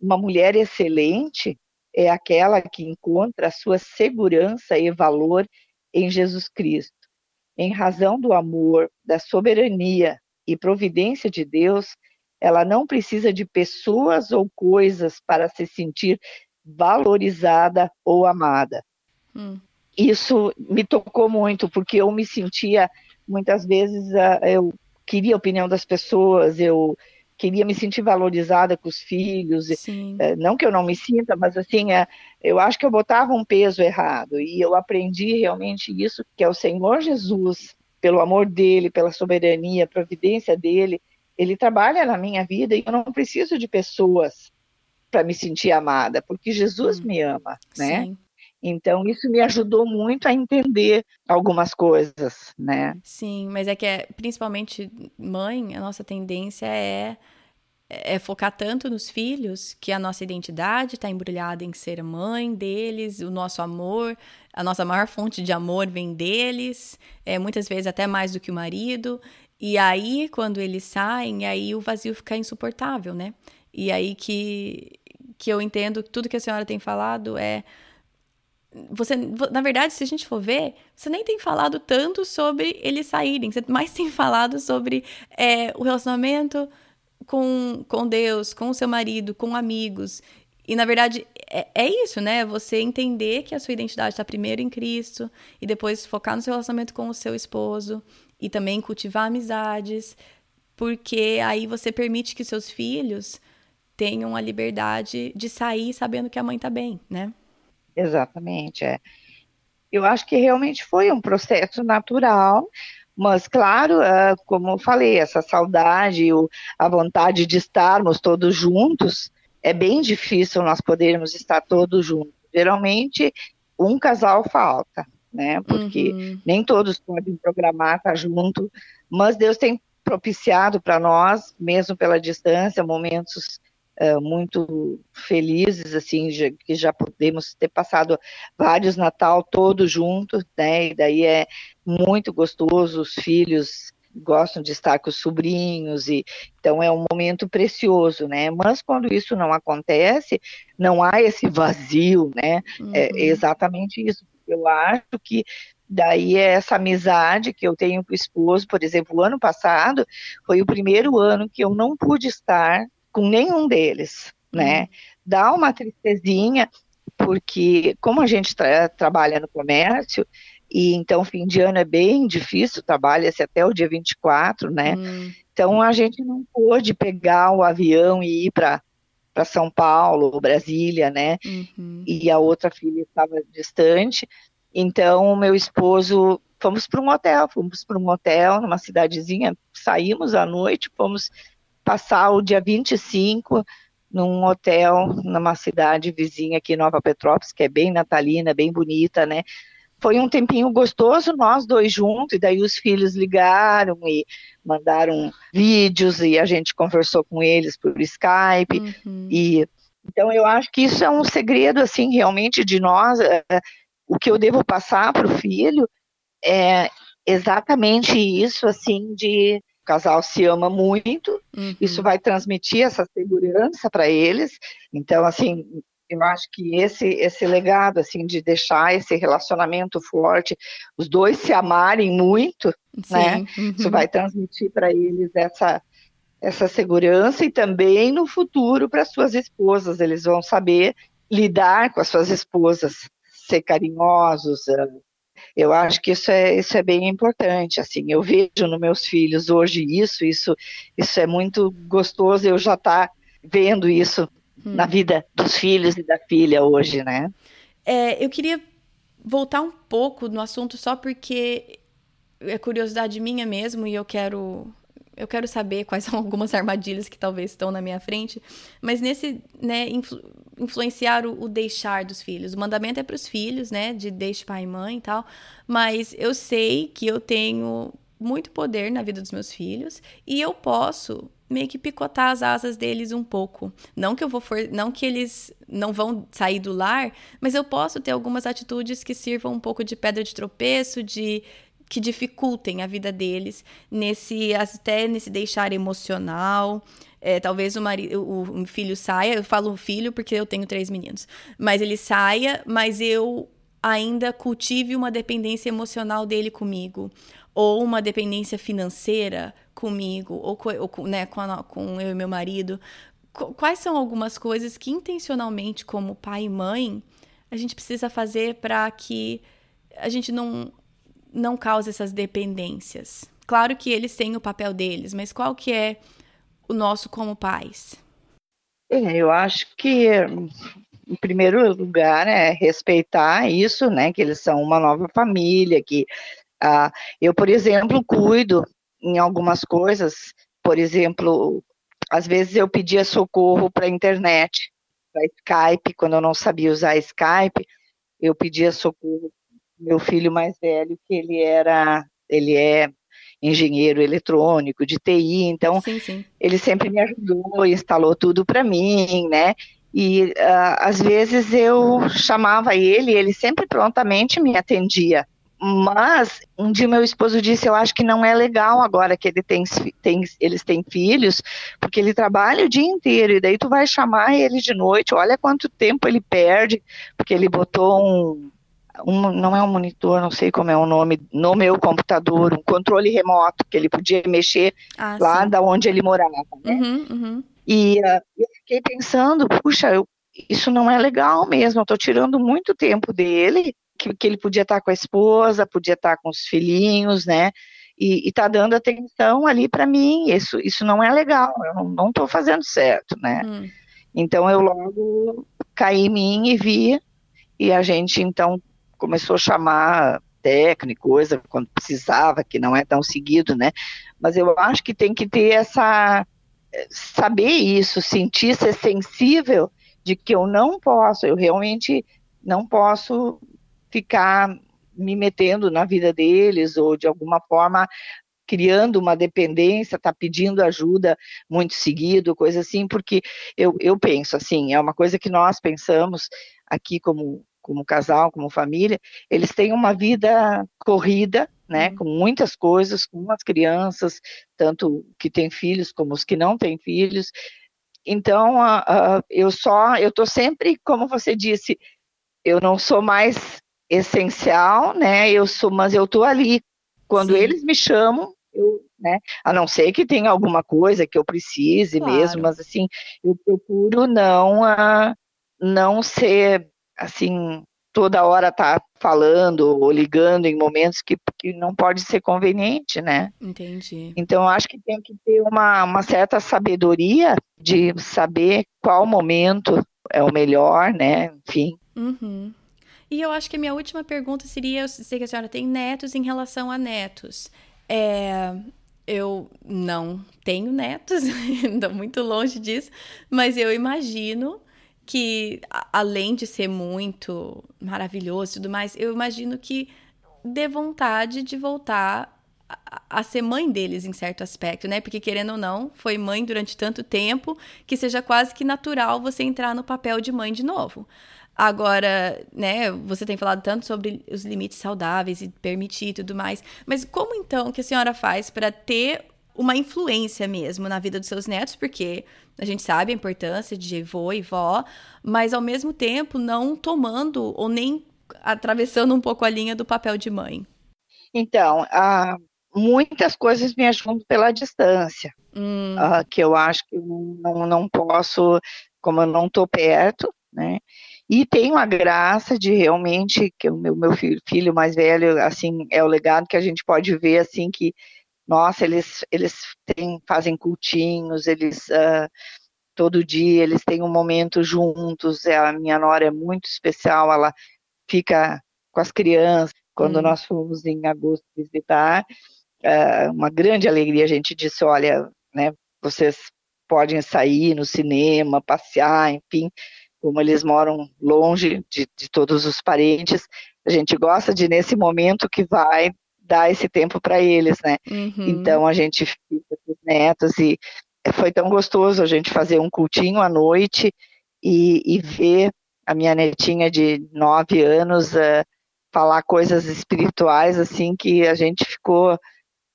Uma mulher excelente é aquela que encontra a sua segurança e valor em Jesus Cristo. Em razão do amor, da soberania e providência de Deus, ela não precisa de pessoas ou coisas para se sentir valorizada ou amada. Hum isso me tocou muito, porque eu me sentia, muitas vezes, eu queria a opinião das pessoas, eu queria me sentir valorizada com os filhos. Eh, não que eu não me sinta, mas assim, é, eu acho que eu botava um peso errado. E eu aprendi realmente isso, que é o Senhor Jesus, pelo amor dele, pela soberania, providência dele, ele trabalha na minha vida e eu não preciso de pessoas para me sentir amada, porque Jesus hum. me ama, né? Sim. Então, isso me ajudou muito a entender algumas coisas, né? Sim, mas é que, é, principalmente mãe, a nossa tendência é, é focar tanto nos filhos que a nossa identidade está embrulhada em ser mãe deles, o nosso amor, a nossa maior fonte de amor vem deles, é, muitas vezes até mais do que o marido. E aí, quando eles saem, aí o vazio fica insuportável, né? E aí que, que eu entendo tudo que a senhora tem falado é você, na verdade, se a gente for ver, você nem tem falado tanto sobre eles saírem, você mais tem falado sobre é, o relacionamento com, com Deus, com o seu marido, com amigos. E na verdade é, é isso, né? Você entender que a sua identidade está primeiro em Cristo e depois focar no seu relacionamento com o seu esposo e também cultivar amizades, porque aí você permite que seus filhos tenham a liberdade de sair sabendo que a mãe está bem, né? Exatamente, é. Eu acho que realmente foi um processo natural, mas claro, é, como eu falei, essa saudade, a vontade de estarmos todos juntos, é bem difícil nós podermos estar todos juntos. Geralmente, um casal falta, né? Porque uhum. nem todos podem programar estar junto, mas Deus tem propiciado para nós, mesmo pela distância, momentos uh, muito felizes, assim, já, que já podemos ter passado vários Natal todos juntos, né? E daí é muito gostoso, os filhos gostam de estar com os sobrinhos e então é um momento precioso, né? Mas quando isso não acontece, não há esse vazio, né? É uhum. É exatamente isso. Eu acho que daí é essa amizade que eu tenho com o esposo, por exemplo, o ano passado foi o primeiro ano que eu não pude estar com nenhum deles, né? Uhum. Dá uma tristezinha, porque como a gente tra trabalha no comércio, e então fim de ano é bem difícil, trabalha-se até o dia 24, né? Uhum. Então a gente não pôde pegar o avião e ir para para São Paulo, Brasília, né? Uhum. E a outra filha estava distante. Então, o meu esposo, fomos para um hotel, fomos para um hotel numa cidadezinha, saímos à noite, fomos passar o dia 25 num hotel numa cidade vizinha aqui, Nova Petrópolis, que é bem natalina, bem bonita, né? Foi um tempinho gostoso, nós dois juntos, e daí os filhos ligaram e mandaram vídeos e a gente conversou com eles por Skype. Uhum. E então eu acho que isso é um segredo assim realmente de nós. É, o que eu devo passar para o filho é exatamente isso assim de casal se ama muito, uhum. isso vai transmitir essa segurança para eles. Então, assim, eu acho que esse esse legado assim de deixar esse relacionamento forte, os dois se amarem muito, Sim. né? Uhum. Isso vai transmitir para eles essa essa segurança e também no futuro para suas esposas, eles vão saber lidar com as suas esposas, ser carinhosos. Eu acho que isso é, isso é bem importante. Assim, eu vejo nos meus filhos hoje isso, isso, isso é muito gostoso. Eu já estar tá vendo isso hum. na vida dos filhos e da filha hoje, né? É, eu queria voltar um pouco no assunto só porque é curiosidade minha mesmo e eu quero eu quero saber quais são [laughs] algumas armadilhas que talvez estão na minha frente, mas nesse, né, influ influenciar o, o, deixar dos filhos. O mandamento é para os filhos, né, de deixe pai e mãe e tal, mas eu sei que eu tenho muito poder na vida dos meus filhos e eu posso meio que picotar as asas deles um pouco. Não que eu vou for... não que eles não vão sair do lar, mas eu posso ter algumas atitudes que sirvam um pouco de pedra de tropeço, de que dificultem a vida deles nesse até nesse deixar emocional. É, talvez o, marido, o, o filho saia, eu falo filho porque eu tenho três meninos, mas ele saia, mas eu ainda cultive uma dependência emocional dele comigo, ou uma dependência financeira comigo, ou, ou né, com, a, com eu e meu marido. Quais são algumas coisas que intencionalmente, como pai e mãe, a gente precisa fazer para que a gente não não cause essas dependências? Claro que eles têm o papel deles, mas qual que é o nosso como pais? É, eu acho que em primeiro lugar é respeitar isso, né? Que eles são uma nova família, que ah, eu, por exemplo, cuido em algumas coisas, por exemplo, às vezes eu pedia socorro para a internet, para Skype, quando eu não sabia usar Skype, eu pedia socorro meu filho mais velho, que ele era, ele é engenheiro eletrônico de TI, então sim, sim. ele sempre me ajudou, instalou tudo para mim, né? E uh, às vezes eu chamava ele, ele sempre prontamente me atendia. Mas um dia meu esposo disse, eu acho que não é legal agora que ele tem, tem, eles têm filhos, porque ele trabalha o dia inteiro e daí tu vai chamar ele de noite, olha quanto tempo ele perde, porque ele botou um, um, não é um monitor, não sei como é o nome, no meu computador, um controle remoto, que ele podia mexer ah, lá sim. da onde ele morava. Né? Uhum, uhum. E uh, eu fiquei pensando, puxa, eu, isso não é legal mesmo, eu estou tirando muito tempo dele, que, que, ele podia estar com a esposa, podia estar com os filhinhos, né? E, está dando atenção ali para mim, isso, isso não é legal, eu não estou fazendo certo, né? Hum. Então eu logo caí em mim e vi, e a gente então começou a chamar técnico, coisa quando precisava, que não é tão seguido, né? Mas eu acho que tem que ter essa saber isso, sentir ser sensível de que eu não posso, eu realmente não posso ficar me metendo na vida deles ou de alguma forma criando uma dependência, tá pedindo ajuda muito seguido, coisa assim, porque eu, eu penso assim, é uma coisa que nós pensamos aqui como como casal, como família, eles têm uma vida corrida, né, uhum. com muitas coisas, com as crianças, tanto que têm filhos como os que não têm filhos. Então, uh, uh, eu só, eu estou sempre, como você disse, eu não sou mais essencial, né? Eu sou, mas eu estou ali. Quando Sim. eles me chamam, eu, né? A não ser que tenha alguma coisa que eu precise claro. mesmo, mas assim, eu procuro não, uh, não ser assim, toda hora tá falando ou ligando em momentos que, que não pode ser conveniente, né? Entendi. Então, eu acho que tem que ter uma, uma certa sabedoria de saber qual momento é o melhor, né? Enfim. Uhum. E eu acho que a minha última pergunta seria: eu sei que a senhora tem netos em relação a netos. É, eu não tenho netos, [laughs] estou muito longe disso, mas eu imagino que além de ser muito maravilhoso e tudo mais, eu imagino que dê vontade de voltar a, ser mãe deles em certo aspecto, né? Porque querendo ou não, foi mãe durante tanto tempo que seja quase que natural você entrar no papel de mãe de novo. Agora, né, você tem falado tanto sobre os limites saudáveis e permitir e tudo mais, mas como então que a senhora faz para ter uma influência mesmo na vida dos seus netos, porque a gente sabe a importância de vô e vó, mas ao mesmo tempo não tomando ou nem atravessando um pouco a linha do papel de mãe. Então, uh, muitas coisas me ajudam pela distância, hum. uh, que eu acho que não, não posso, como eu não estou perto, né? E tenho a graça de realmente que o meu, meu filho, filho mais velho, assim, é o legado que a gente pode ver, assim, que nossa, eles, eles têm, fazem cultinhos, eles uh, todo dia eles têm um momento juntos. É, a minha nora é muito especial, ela fica com as crianças. Quando hum. nós fomos em agosto visitar, uh, uma grande alegria. A gente disse, olha, né, vocês podem sair no cinema, passear, enfim. Como eles moram longe de, de todos os parentes, a gente gosta de nesse momento que vai dar esse tempo para eles, né? Uhum. Então a gente fica com os netos e foi tão gostoso a gente fazer um cultinho à noite e, e ver a minha netinha de nove anos uh, falar coisas espirituais assim que a gente ficou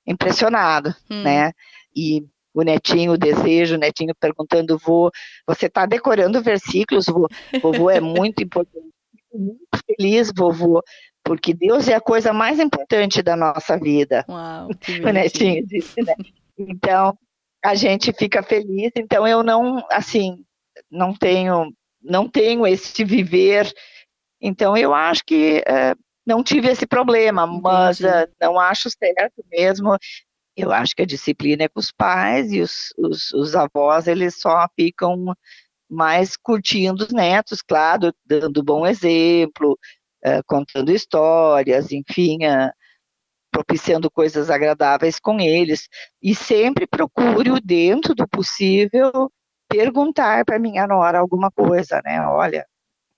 impressionado, hum. né? E o netinho, o desejo, o netinho perguntando, vô, você está decorando versículos, vô? Vovô é muito [laughs] importante. Muito feliz, vovô, porque Deus é a coisa mais importante da nossa vida. Uau, [laughs] o netinho disse, né? Então, a gente fica feliz. Então, eu não, assim, não tenho, não tenho esse viver. Então, eu acho que uh, não tive esse problema, Entendi. mas uh, não acho certo mesmo. Eu acho que a disciplina é com os pais e os, os, os avós, eles só ficam mais curtindo os netos, claro, dando bom exemplo, uh, contando histórias, enfim, uh, propiciando coisas agradáveis com eles. E sempre procuro, dentro do possível, perguntar para minha nora alguma coisa, né? Olha,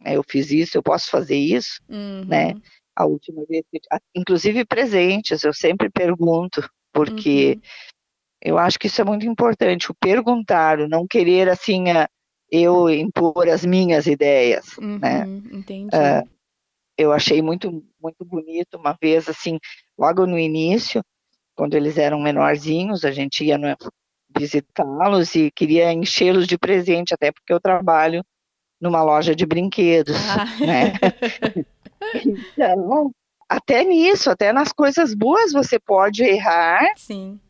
né, eu fiz isso, eu posso fazer isso, uhum. né? A última vez, inclusive presentes, eu sempre pergunto, porque uhum. eu acho que isso é muito importante, o perguntar, o não querer assim, eu impor as minhas ideias, né? uhum, né? Entendi. Uh, eu achei muito, muito bonito uma vez, assim, logo no início, quando eles eram menorzinhos, a gente ia visitá-los e queria enchê-los de presente, até porque eu trabalho numa loja de brinquedos, ah. né? [laughs] então, até nisso, até nas coisas boas você pode errar Sim.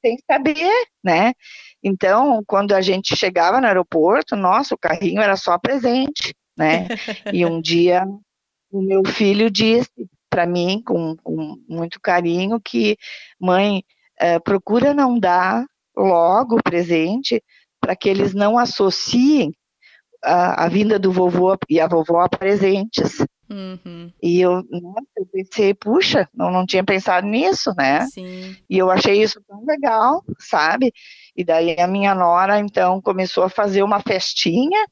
sem saber, né? Então, quando a gente chegava no aeroporto, nossa, o carrinho era só presente, né? e um [laughs] dia o meu filho disse para mim, com, com, muito carinho, que mãe, é, procura não dar logo o presente para que eles não associem a, a, vinda do vovô e a vovó a presentes. Uhum. E eu, nossa, eu pensei, puxa, não, não tinha pensado nisso, né? Sim. E eu achei isso tão legal, sabe? E daí a minha nora, então, começou a fazer uma festinha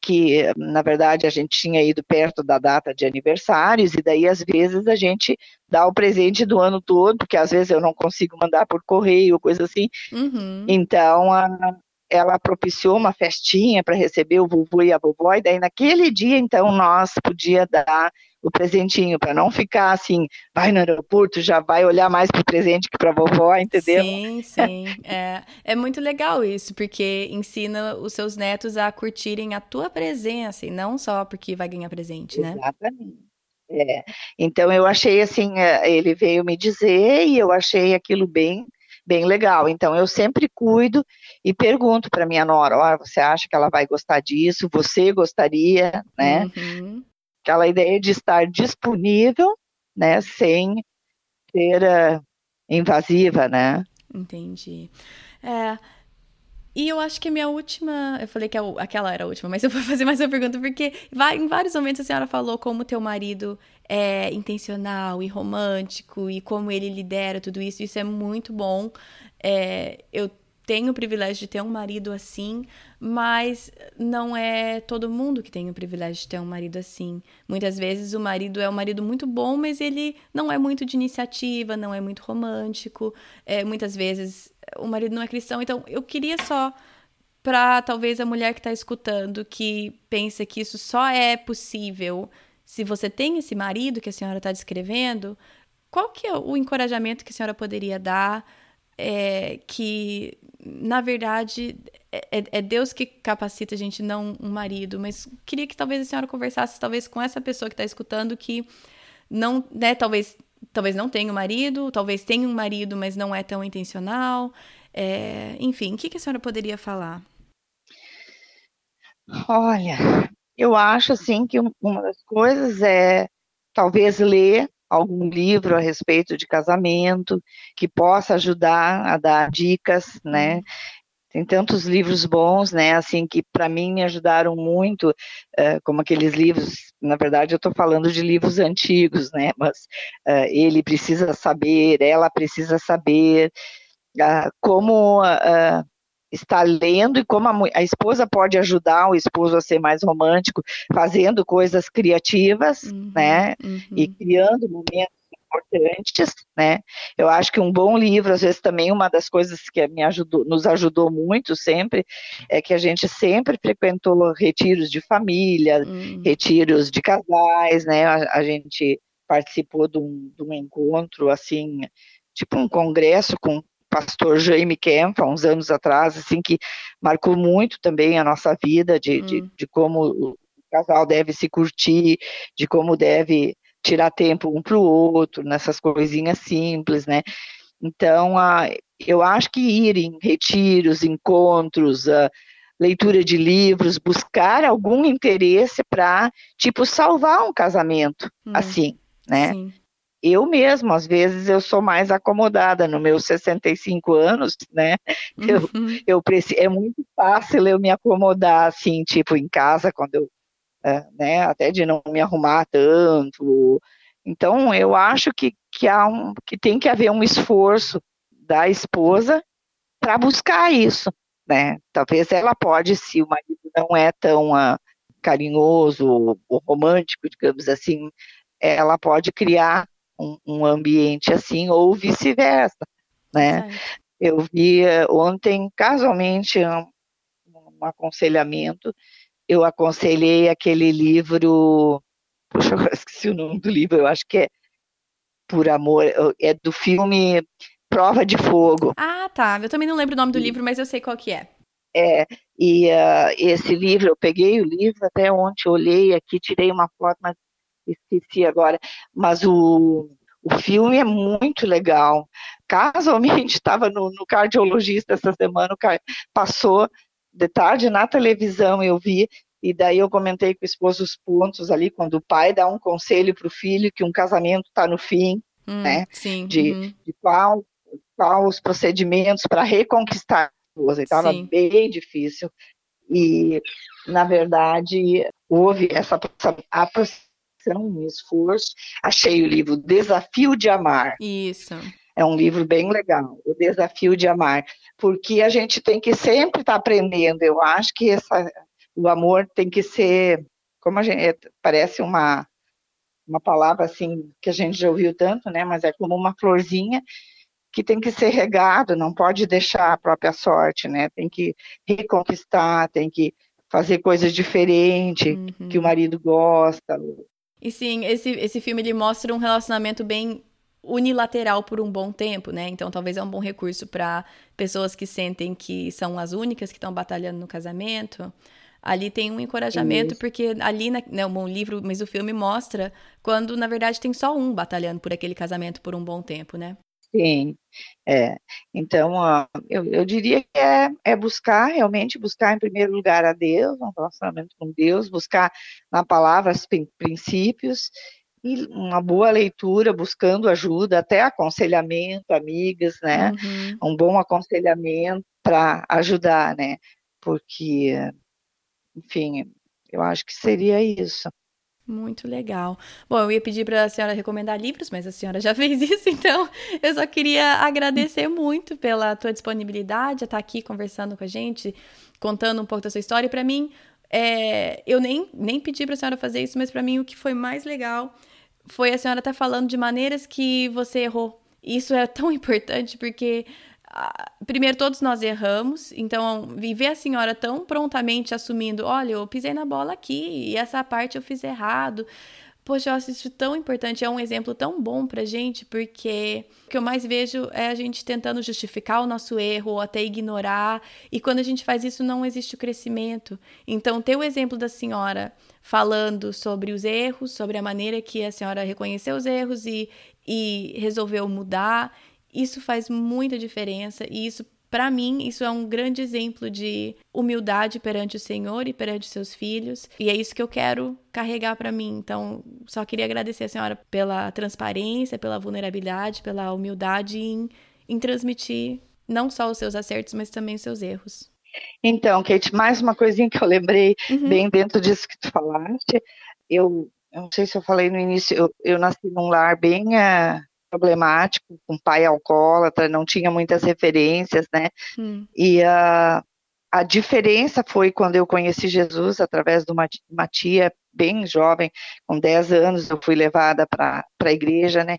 que na verdade a gente tinha ido perto da data de aniversários e daí às vezes a gente dá o presente do ano todo, porque às vezes eu não consigo mandar por correio, coisa assim. Uhum. Então a, ela propiciou uma festinha para receber o vovô e a vovó e daí naquele dia então nós podia dar o presentinho, para não ficar assim, vai no aeroporto, já vai olhar mais para o presente que para a vovó, entendeu? Sim, sim. É, é muito legal isso, porque ensina os seus netos a curtirem a tua presença e não só porque vai ganhar presente, né? Exatamente. É. Então eu achei assim, é, ele veio me dizer e eu achei aquilo bem bem legal. Então eu sempre cuido e pergunto para minha nora, oh, você acha que ela vai gostar disso? Você gostaria, né? Uhum aquela ideia de estar disponível, né, sem ser uh, invasiva, né? Entendi. É, e eu acho que a minha última. Eu falei que a, aquela era a última, mas [laughs] eu vou fazer mais uma pergunta, porque em vários momentos a senhora falou como teu marido é intencional e romântico e como ele lidera tudo isso. Isso é muito bom. É, eu tenho o privilégio de ter um marido assim, mas não é todo mundo que tem o privilégio de ter um marido assim. Muitas vezes o marido é um marido muito bom, mas ele não é muito de iniciativa, não é muito romântico. É, muitas vezes o marido não é cristão. Então eu queria só para talvez a mulher que está escutando que pensa que isso só é possível se você tem esse marido que a senhora está descrevendo, qual que é o encorajamento que a senhora poderia dar é, que, na verdade, é, é, Deus que capacita a gente, não um marido. Mas queria que talvez a senhora conversasse, talvez, com essa pessoa que está escutando, que não, né, talvez, talvez não tenha um marido, talvez tenha um marido, mas não é tão intencional. É, enfim, o que, que a senhora poderia falar? Olha, eu acho assim que uma das coisas é talvez ler algum livro a respeito de casamento que possa ajudar a dar dicas, né? Uhum. Tem tantos livros bons, né? Assim que para mim me ajudaram muito, uh, como aqueles livros. Na verdade, eu estou falando de livros antigos, né? Mas uh, ele precisa saber, ela precisa saber uh, como está lendo e como a, a, esposa pode ajudar o esposo a ser mais romântico, fazendo coisas criativas, uhum, né? Uhum. E criando momentos importantes, né? Eu acho que um bom livro, às vezes também uma das coisas que me ajudou, nos ajudou muito sempre, é que a gente sempre frequentou retiros de família, uhum. retiros de casais, né? A, a gente participou de um, de um encontro assim, tipo um congresso com pastor Jaime Kemp, há uns anos atrás, assim, que marcou muito também a nossa vida, de, hum. de, de, como o casal deve se curtir, de como deve tirar tempo um para o outro, nessas coisinhas simples, né? Então, a, eu acho que ir em retiros, encontros, leitura de livros, buscar algum interesse para, tipo, salvar um casamento, hum. assim, né? Sim eu mesmo, às vezes, eu sou mais acomodada nos meus 65 anos, né? Eu, uhum. eu preciso, é muito fácil eu me acomodar, assim, tipo, em casa, quando eu, é, né, até de não me arrumar tanto. Então, eu acho que, que, há um, que tem que haver um esforço da esposa para buscar isso, né? Talvez ela pode, se o marido não é tão uh, carinhoso ou romântico, digamos assim, ela pode criar um, um ambiente assim, ou vice-versa, né? Eu vi eh, ontem, casualmente, um, um aconselhamento, eu aconselhei aquele livro, puxa, [laughs] eu esqueci o nome do livro, eu acho que é Por Amor, é do filme Prova de Fogo. Ah, tá, eu também não lembro o nome do livro, mas eu sei qual que é. É, e uh, esse livro, eu peguei o livro, até ontem olhei aqui, tirei uma foto, mas esqueci agora, mas o, o filme é muito legal. Casualmente [laughs] estava no, no, cardiologista essa semana, passou de tarde na televisão, eu vi, e daí eu comentei com o esposo os pontos ali, quando o pai dá um conselho para o filho que um casamento está no fim, hum, né? Sim, de, uhum. de qual, qual os procedimentos para reconquistar a esposa. Estava bem difícil. E, na verdade, houve essa aproximação um esforço. Achei o livro Desafio de Amar. Isso. É um livro bem legal, O Desafio de Amar, porque a gente tem que sempre estar tá aprendendo. Eu acho que essa, o amor tem que ser, como a gente é, parece uma uma palavra assim que a gente já ouviu tanto, né? Mas é como uma florzinha que tem que ser regado, não pode deixar a própria sorte, né? Tem que reconquistar, tem que fazer coisas diferentes uhum. que o marido gosta, e sim, esse, esse filme ele mostra um relacionamento bem unilateral por um bom tempo, né? Então talvez é um bom recurso para pessoas que sentem que são as únicas que estão batalhando no casamento. Ali tem um encorajamento, Isso. porque ali, na, né, um livro, mas o filme mostra quando, na verdade, tem só um batalhando por aquele casamento por um bom tempo, né? Sim, é. Então, eu, eu diria que é, é buscar, realmente, buscar em primeiro lugar a Deus, um relacionamento com Deus, buscar na palavra os princípios, e uma boa leitura, buscando ajuda, até aconselhamento, amigas, né? Uhum. Um bom aconselhamento para ajudar, né? Porque, enfim, eu acho que seria isso. Muito legal. Bom, eu ia pedir para a senhora recomendar livros, mas a senhora já [laughs] fez isso, então eu só queria agradecer muito pela tua disponibilidade estar aqui conversando com a gente, contando um pouco da sua história. Para mim, é, eu nem, nem pedi para a senhora fazer isso, mas para mim o que foi mais legal foi a senhora estar tá falando de maneiras que você errou. Isso é tão [laughs] importante porque primeiro, todos nós erramos, então, viver a senhora tão prontamente assumindo: olha, eu pisei na bola aqui e essa parte eu fiz errado. Poxa, eu acho isso tão importante, é um exemplo tão bom pra gente, porque o que eu mais vejo é a gente tentando justificar o nosso erro ou até ignorar, e quando a gente faz isso não existe o crescimento. Então, ter o exemplo da senhora falando sobre os erros, sobre a maneira que a senhora reconheceu os erros e, e resolveu mudar, isso faz muita diferença e isso para mim, isso é um grande exemplo de humildade perante o Senhor e perante os seus filhos, e é isso que eu quero carregar para mim. Então, só queria agradecer a senhora pela transparência, pela vulnerabilidade, pela humildade em, em transmitir não só os seus acertos, mas também os seus erros. Então, Kate, mais uma coisinha que eu lembrei uhum. bem dentro disso que tu falaste. Eu, eu não sei se eu falei no início, eu, eu nasci num lar bem uh, problemático, com pai alcoólatra, não tinha muitas referências, né? Hum. E a, a diferença foi quando eu conheci Jesus através de uma, uma tia bem jovem, com 10 anos, eu fui levada para a igreja, né?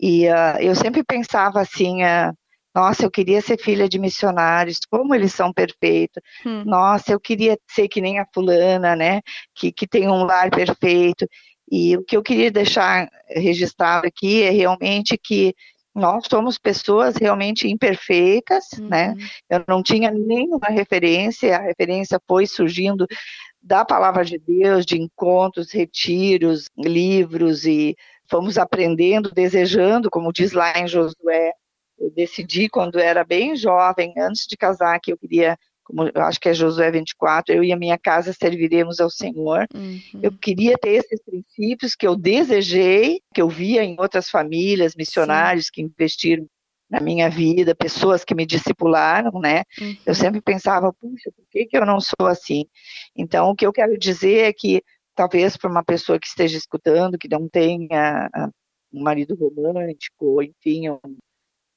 E uh, eu sempre pensava assim, uh, nossa, eu queria ser filha de missionários, como eles são perfeitos. Hum. Nossa, eu queria ser que nem a fulana, né? Que, que tem um lar perfeito. E o que eu queria deixar registrado aqui é realmente que nós somos pessoas realmente imperfeitas, né? uhum. né? Eu não tinha nenhuma referência, a referência foi surgindo da palavra de Deus, de encontros, retiros, livros e fomos aprendendo, desejando, como diz lá em Josué. Eu decidi quando era bem jovem, antes de casar, que eu queria como eu acho que é Josué 24, eu e a minha casa serviremos ao Senhor. Uhum. Eu queria ter esses princípios que eu desejei, que eu via em outras famílias, missionários Sim. que investiram na minha vida, pessoas que me discipularam, né? Uhum. Eu sempre pensava, puxa, por que, que eu não sou assim? Então, o que eu quero dizer é que, talvez para uma pessoa que esteja escutando, que não tenha ah, um marido romântico, enfim, um,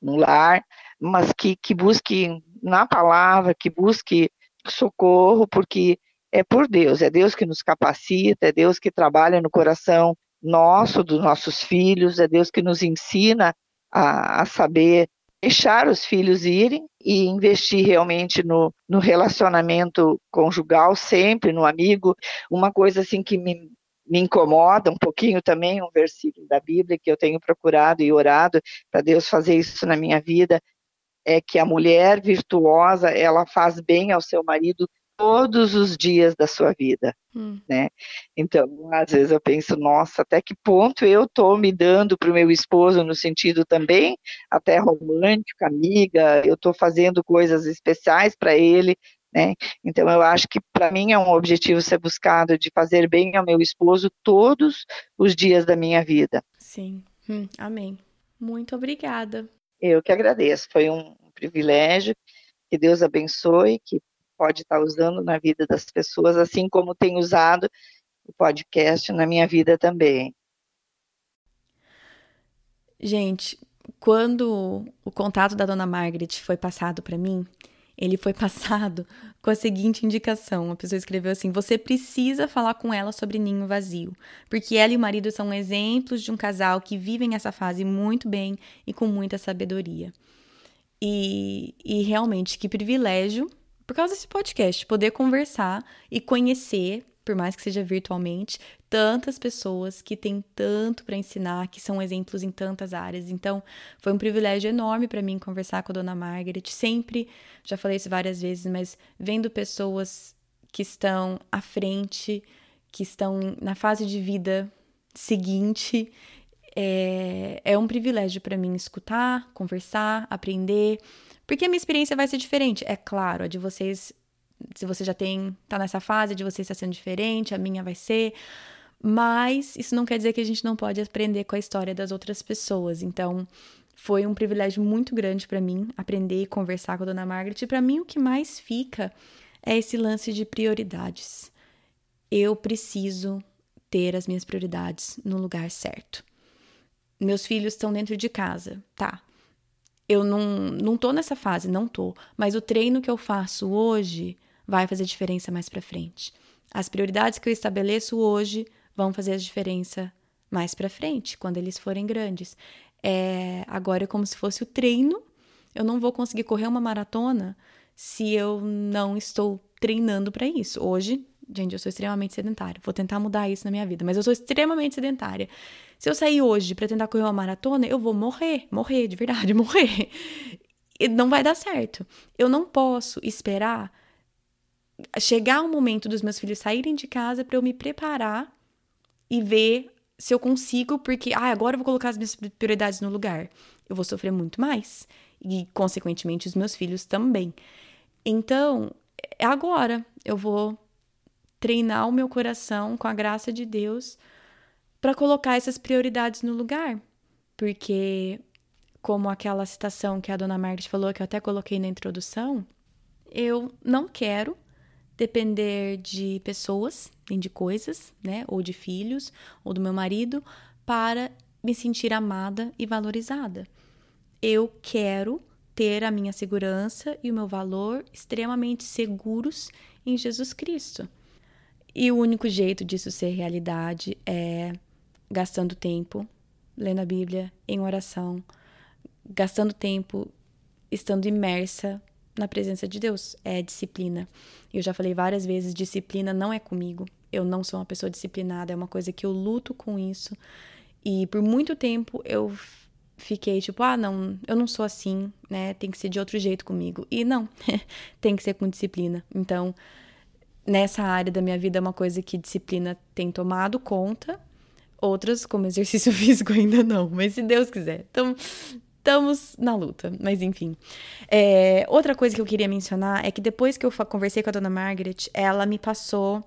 um lar, mas que, que busque na palavra, que busque socorro, porque é por Deus, é Deus que nos capacita, é Deus que trabalha no coração nosso, dos nossos filhos, é Deus que nos ensina a, a saber deixar os filhos irem e investir realmente no, no relacionamento conjugal, sempre no amigo. Uma coisa assim que me, me incomoda um pouquinho também, um versículo da Bíblia que eu tenho procurado e orado para Deus fazer isso na minha vida, é que a mulher virtuosa, ela faz bem ao seu marido todos os dias da sua vida, hum. né? Então, às vezes eu penso, nossa, até que ponto eu estou me dando para o meu esposo no sentido também até romântico, amiga, eu estou fazendo coisas especiais para ele, né? Então, eu acho que para mim é um objetivo ser buscado de fazer bem ao meu esposo todos os dias da minha vida. Sim, hum, amém. Muito obrigada. Eu que agradeço, foi um privilégio. Que Deus abençoe, que pode estar usando na vida das pessoas, assim como tem usado o podcast na minha vida também. Gente, quando o contato da dona Margaret foi passado para mim, ele foi passado [laughs] com a seguinte indicação. A pessoa escreveu assim: Você precisa falar com ela sobre ninho vazio, porque ela e o marido são exemplos de um casal que vivem essa fase muito bem e com muita sabedoria. E, e realmente, que privilégio, por causa desse podcast, poder conversar e conhecer, por mais que seja virtualmente, tantas pessoas que têm tanto para ensinar, que são exemplos em tantas áreas. Então, foi um privilégio enorme para mim conversar com a dona Margaret. Sempre, já falei isso várias vezes, mas vendo pessoas que estão à frente, que estão na fase de vida seguinte é, é um privilégio para mim escutar, conversar, aprender, porque a minha experiência vai ser diferente. É claro, a de vocês, se você já tem, tá nessa fase, de vocês está sendo diferente, a minha vai ser. Mas isso não quer dizer que a gente não pode aprender com a história das outras pessoas. Então, foi um privilégio muito grande para mim aprender e conversar com a dona Margaret. E para mim, o que mais fica é esse lance de prioridades. Eu preciso ter as minhas prioridades no lugar certo meus filhos estão dentro de casa, tá? Eu não, não tô nessa fase, não tô. Mas o treino que eu faço hoje vai fazer diferença mais para frente. As prioridades que eu estabeleço hoje vão fazer a diferença mais para frente, quando eles forem grandes. É, agora é como se fosse o treino. Eu não vou conseguir correr uma maratona se eu não estou treinando para isso. Hoje Gente, eu sou extremamente sedentária. Vou tentar mudar isso na minha vida, mas eu sou extremamente sedentária. Se eu sair hoje para tentar correr uma maratona, eu vou morrer, morrer, de verdade, [laughs] morrer. E não vai dar certo. Eu não posso esperar chegar o momento dos meus filhos saírem de casa para eu me preparar e ver se eu consigo, porque ah, agora eu vou colocar as minhas prioridades no lugar. Eu vou sofrer muito mais e consequentemente os meus filhos também. Então, é agora eu vou treinar o meu coração com a graça de Deus para colocar essas prioridades no lugar. Porque como aquela citação que a dona Margaret falou que eu até coloquei na introdução, eu não quero depender de pessoas, nem de coisas, né, ou de filhos, ou do meu marido, para me sentir amada e valorizada. Eu quero ter a minha segurança e o meu valor extremamente seguros em Jesus Cristo. E o único jeito disso ser realidade é gastando tempo lendo a Bíblia em oração, gastando tempo estando imersa na presença de Deus. É disciplina. Eu já falei várias vezes: disciplina não é comigo. Eu não sou uma pessoa disciplinada, é uma coisa que eu luto com isso. E por muito tempo eu fiquei tipo, ah, não, eu não sou assim, né? Tem que ser de outro jeito comigo. E não, [laughs] tem que ser com disciplina. Então, nessa área da minha vida é uma coisa que disciplina tem tomado conta. Outras, como exercício [laughs] físico, ainda não. Mas se Deus quiser. Então, estamos na luta, mas enfim. É, outra coisa que eu queria mencionar é que depois que eu conversei com a dona Margaret, ela me passou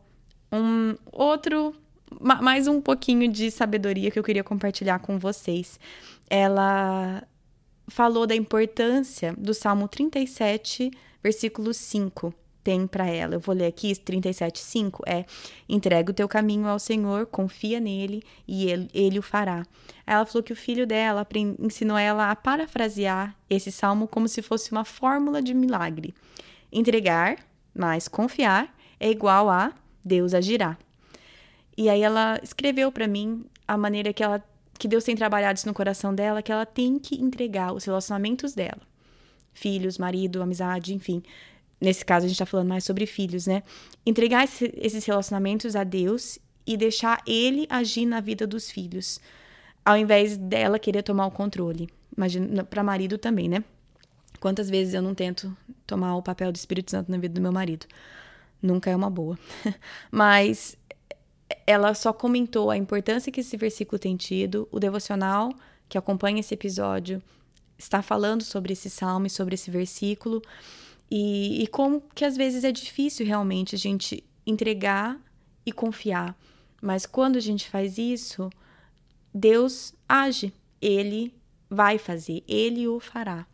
um outro, mais um pouquinho de sabedoria que eu queria compartilhar com vocês. Ela falou da importância do Salmo 37, versículo 5 tem para ela. Eu vou ler aqui, 37,5 é: entrega o teu caminho ao Senhor, confia nele e ele, ele o fará. Ela falou que o filho dela ensinou ela a parafrasear esse salmo como se fosse uma fórmula de milagre. Entregar, mas confiar é igual a Deus agirá. E aí ela escreveu para mim a maneira que ela que Deus tem trabalhado isso no coração dela, que ela tem que entregar os relacionamentos dela. Filhos, marido, amizade, enfim, nesse caso a gente está falando mais sobre filhos, né? Entregar esse, esses relacionamentos a Deus e deixar Ele agir na vida dos filhos, ao invés dela querer tomar o controle. Imagina para marido também, né? Quantas vezes eu não tento tomar o papel do Espírito Santo na vida do meu marido? Nunca é uma boa. [laughs] Mas ela só comentou a importância que esse versículo tem tido, o devocional que acompanha esse episódio está falando sobre esse salmo e sobre esse versículo. E, e como que às vezes é difícil realmente a gente entregar e confiar. Mas quando a gente faz isso, Deus age, Ele vai fazer, Ele o fará.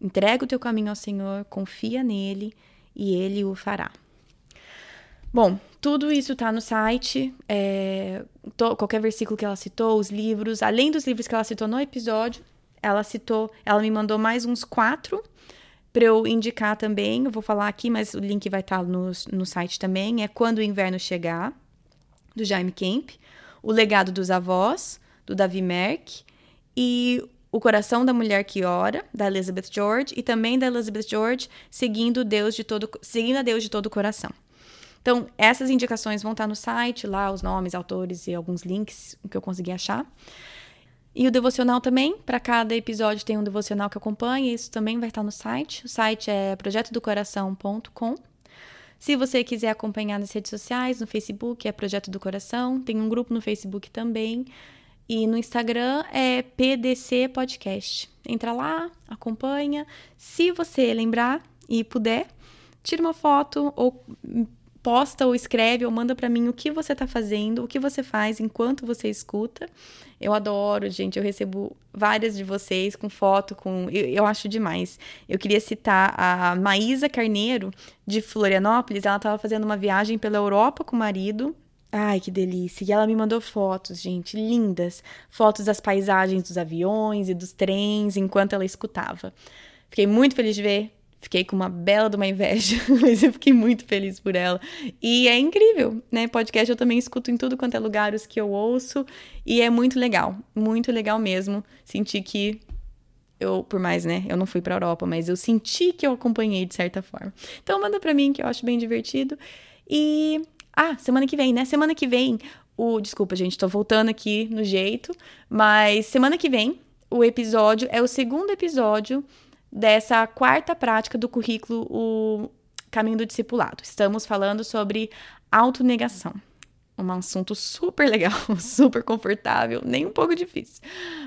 Entrega o teu caminho ao Senhor, confia nele e Ele o fará. Bom, tudo isso está no site. É, to, qualquer versículo que ela citou, os livros, além dos livros que ela citou no episódio, ela citou, ela me mandou mais uns quatro para eu indicar também, eu vou falar aqui, mas o link vai estar tá no, no site também, é Quando o Inverno Chegar, do Jaime Kemp, O Legado dos Avós, do Davi Merck, e O Coração da Mulher que Ora, da Elizabeth George, e também da Elizabeth George, Seguindo, Deus de todo, seguindo a Deus de todo o coração. Então, essas indicações vão estar tá no site, lá os nomes, autores e alguns links que eu consegui achar. E o devocional também, para cada episódio tem um devocional que acompanha, isso também vai estar no site. O site é projetodocoração.com. Se você quiser acompanhar nas redes sociais, no Facebook é Projeto do Coração, tem um grupo no Facebook também. E no Instagram é PDC Podcast. Entra lá, acompanha. Se você lembrar e puder, tira uma foto ou posta ou escreve ou manda para mim o que você está fazendo, o que você faz enquanto você escuta. Eu adoro, gente. Eu recebo várias de vocês com foto, com. Eu, eu acho demais. Eu queria citar a Maísa Carneiro, de Florianópolis. Ela estava fazendo uma viagem pela Europa com o marido. Ai, que delícia. E ela me mandou fotos, gente, lindas. Fotos das paisagens dos aviões e dos trens enquanto ela escutava. Fiquei muito feliz de ver Fiquei com uma bela de uma inveja, [laughs] mas eu fiquei muito feliz por ela. E é incrível, né? Podcast eu também escuto em tudo quanto é lugar os que eu ouço. E é muito legal, muito legal mesmo. Senti que eu, por mais, né, eu não fui pra Europa, mas eu senti que eu acompanhei de certa forma. Então manda pra mim que eu acho bem divertido. E Ah, semana que vem, né? Semana que vem, o. Desculpa, gente, tô voltando aqui no jeito. Mas semana que vem, o episódio é o segundo episódio dessa quarta prática do currículo O Caminho do Discipulado. Estamos falando sobre autonegação. Um assunto super legal, [laughs] super confortável, nem um pouco difícil.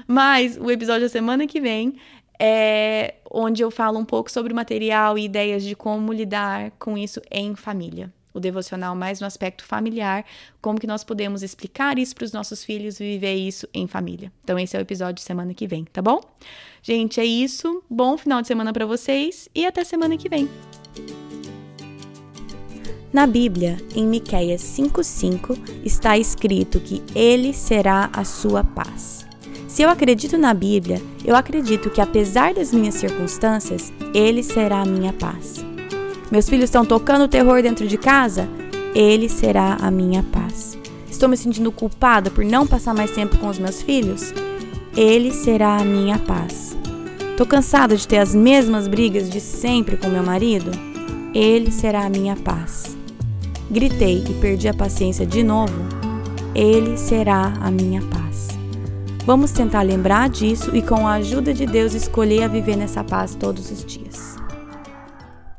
Mas o episódio da semana que vem é onde eu falo um pouco sobre o material e ideias de como lidar com isso em família. O devocional mais no aspecto familiar, como que nós podemos explicar isso para os nossos filhos e viver isso em família. Então esse é o episódio de semana que vem, tá bom? Gente, é isso. Bom final de semana para vocês e até semana que vem. Na Bíblia, em Miqueias 5:5, está escrito que ele será a sua paz. Se eu acredito na Bíblia, eu acredito que apesar das minhas circunstâncias, ele será a minha paz. Meus filhos estão tocando terror dentro de casa? Ele será a minha paz. Estou me sentindo culpada por não passar mais tempo com os meus filhos? Ele será a minha paz. Tô cansada de ter as mesmas brigas de sempre com meu marido? Ele será a minha paz gritei e perdi a paciência de novo, Ele será a minha paz. Vamos tentar lembrar disso e, com a ajuda de Deus, escolher a viver nessa paz todos os dias.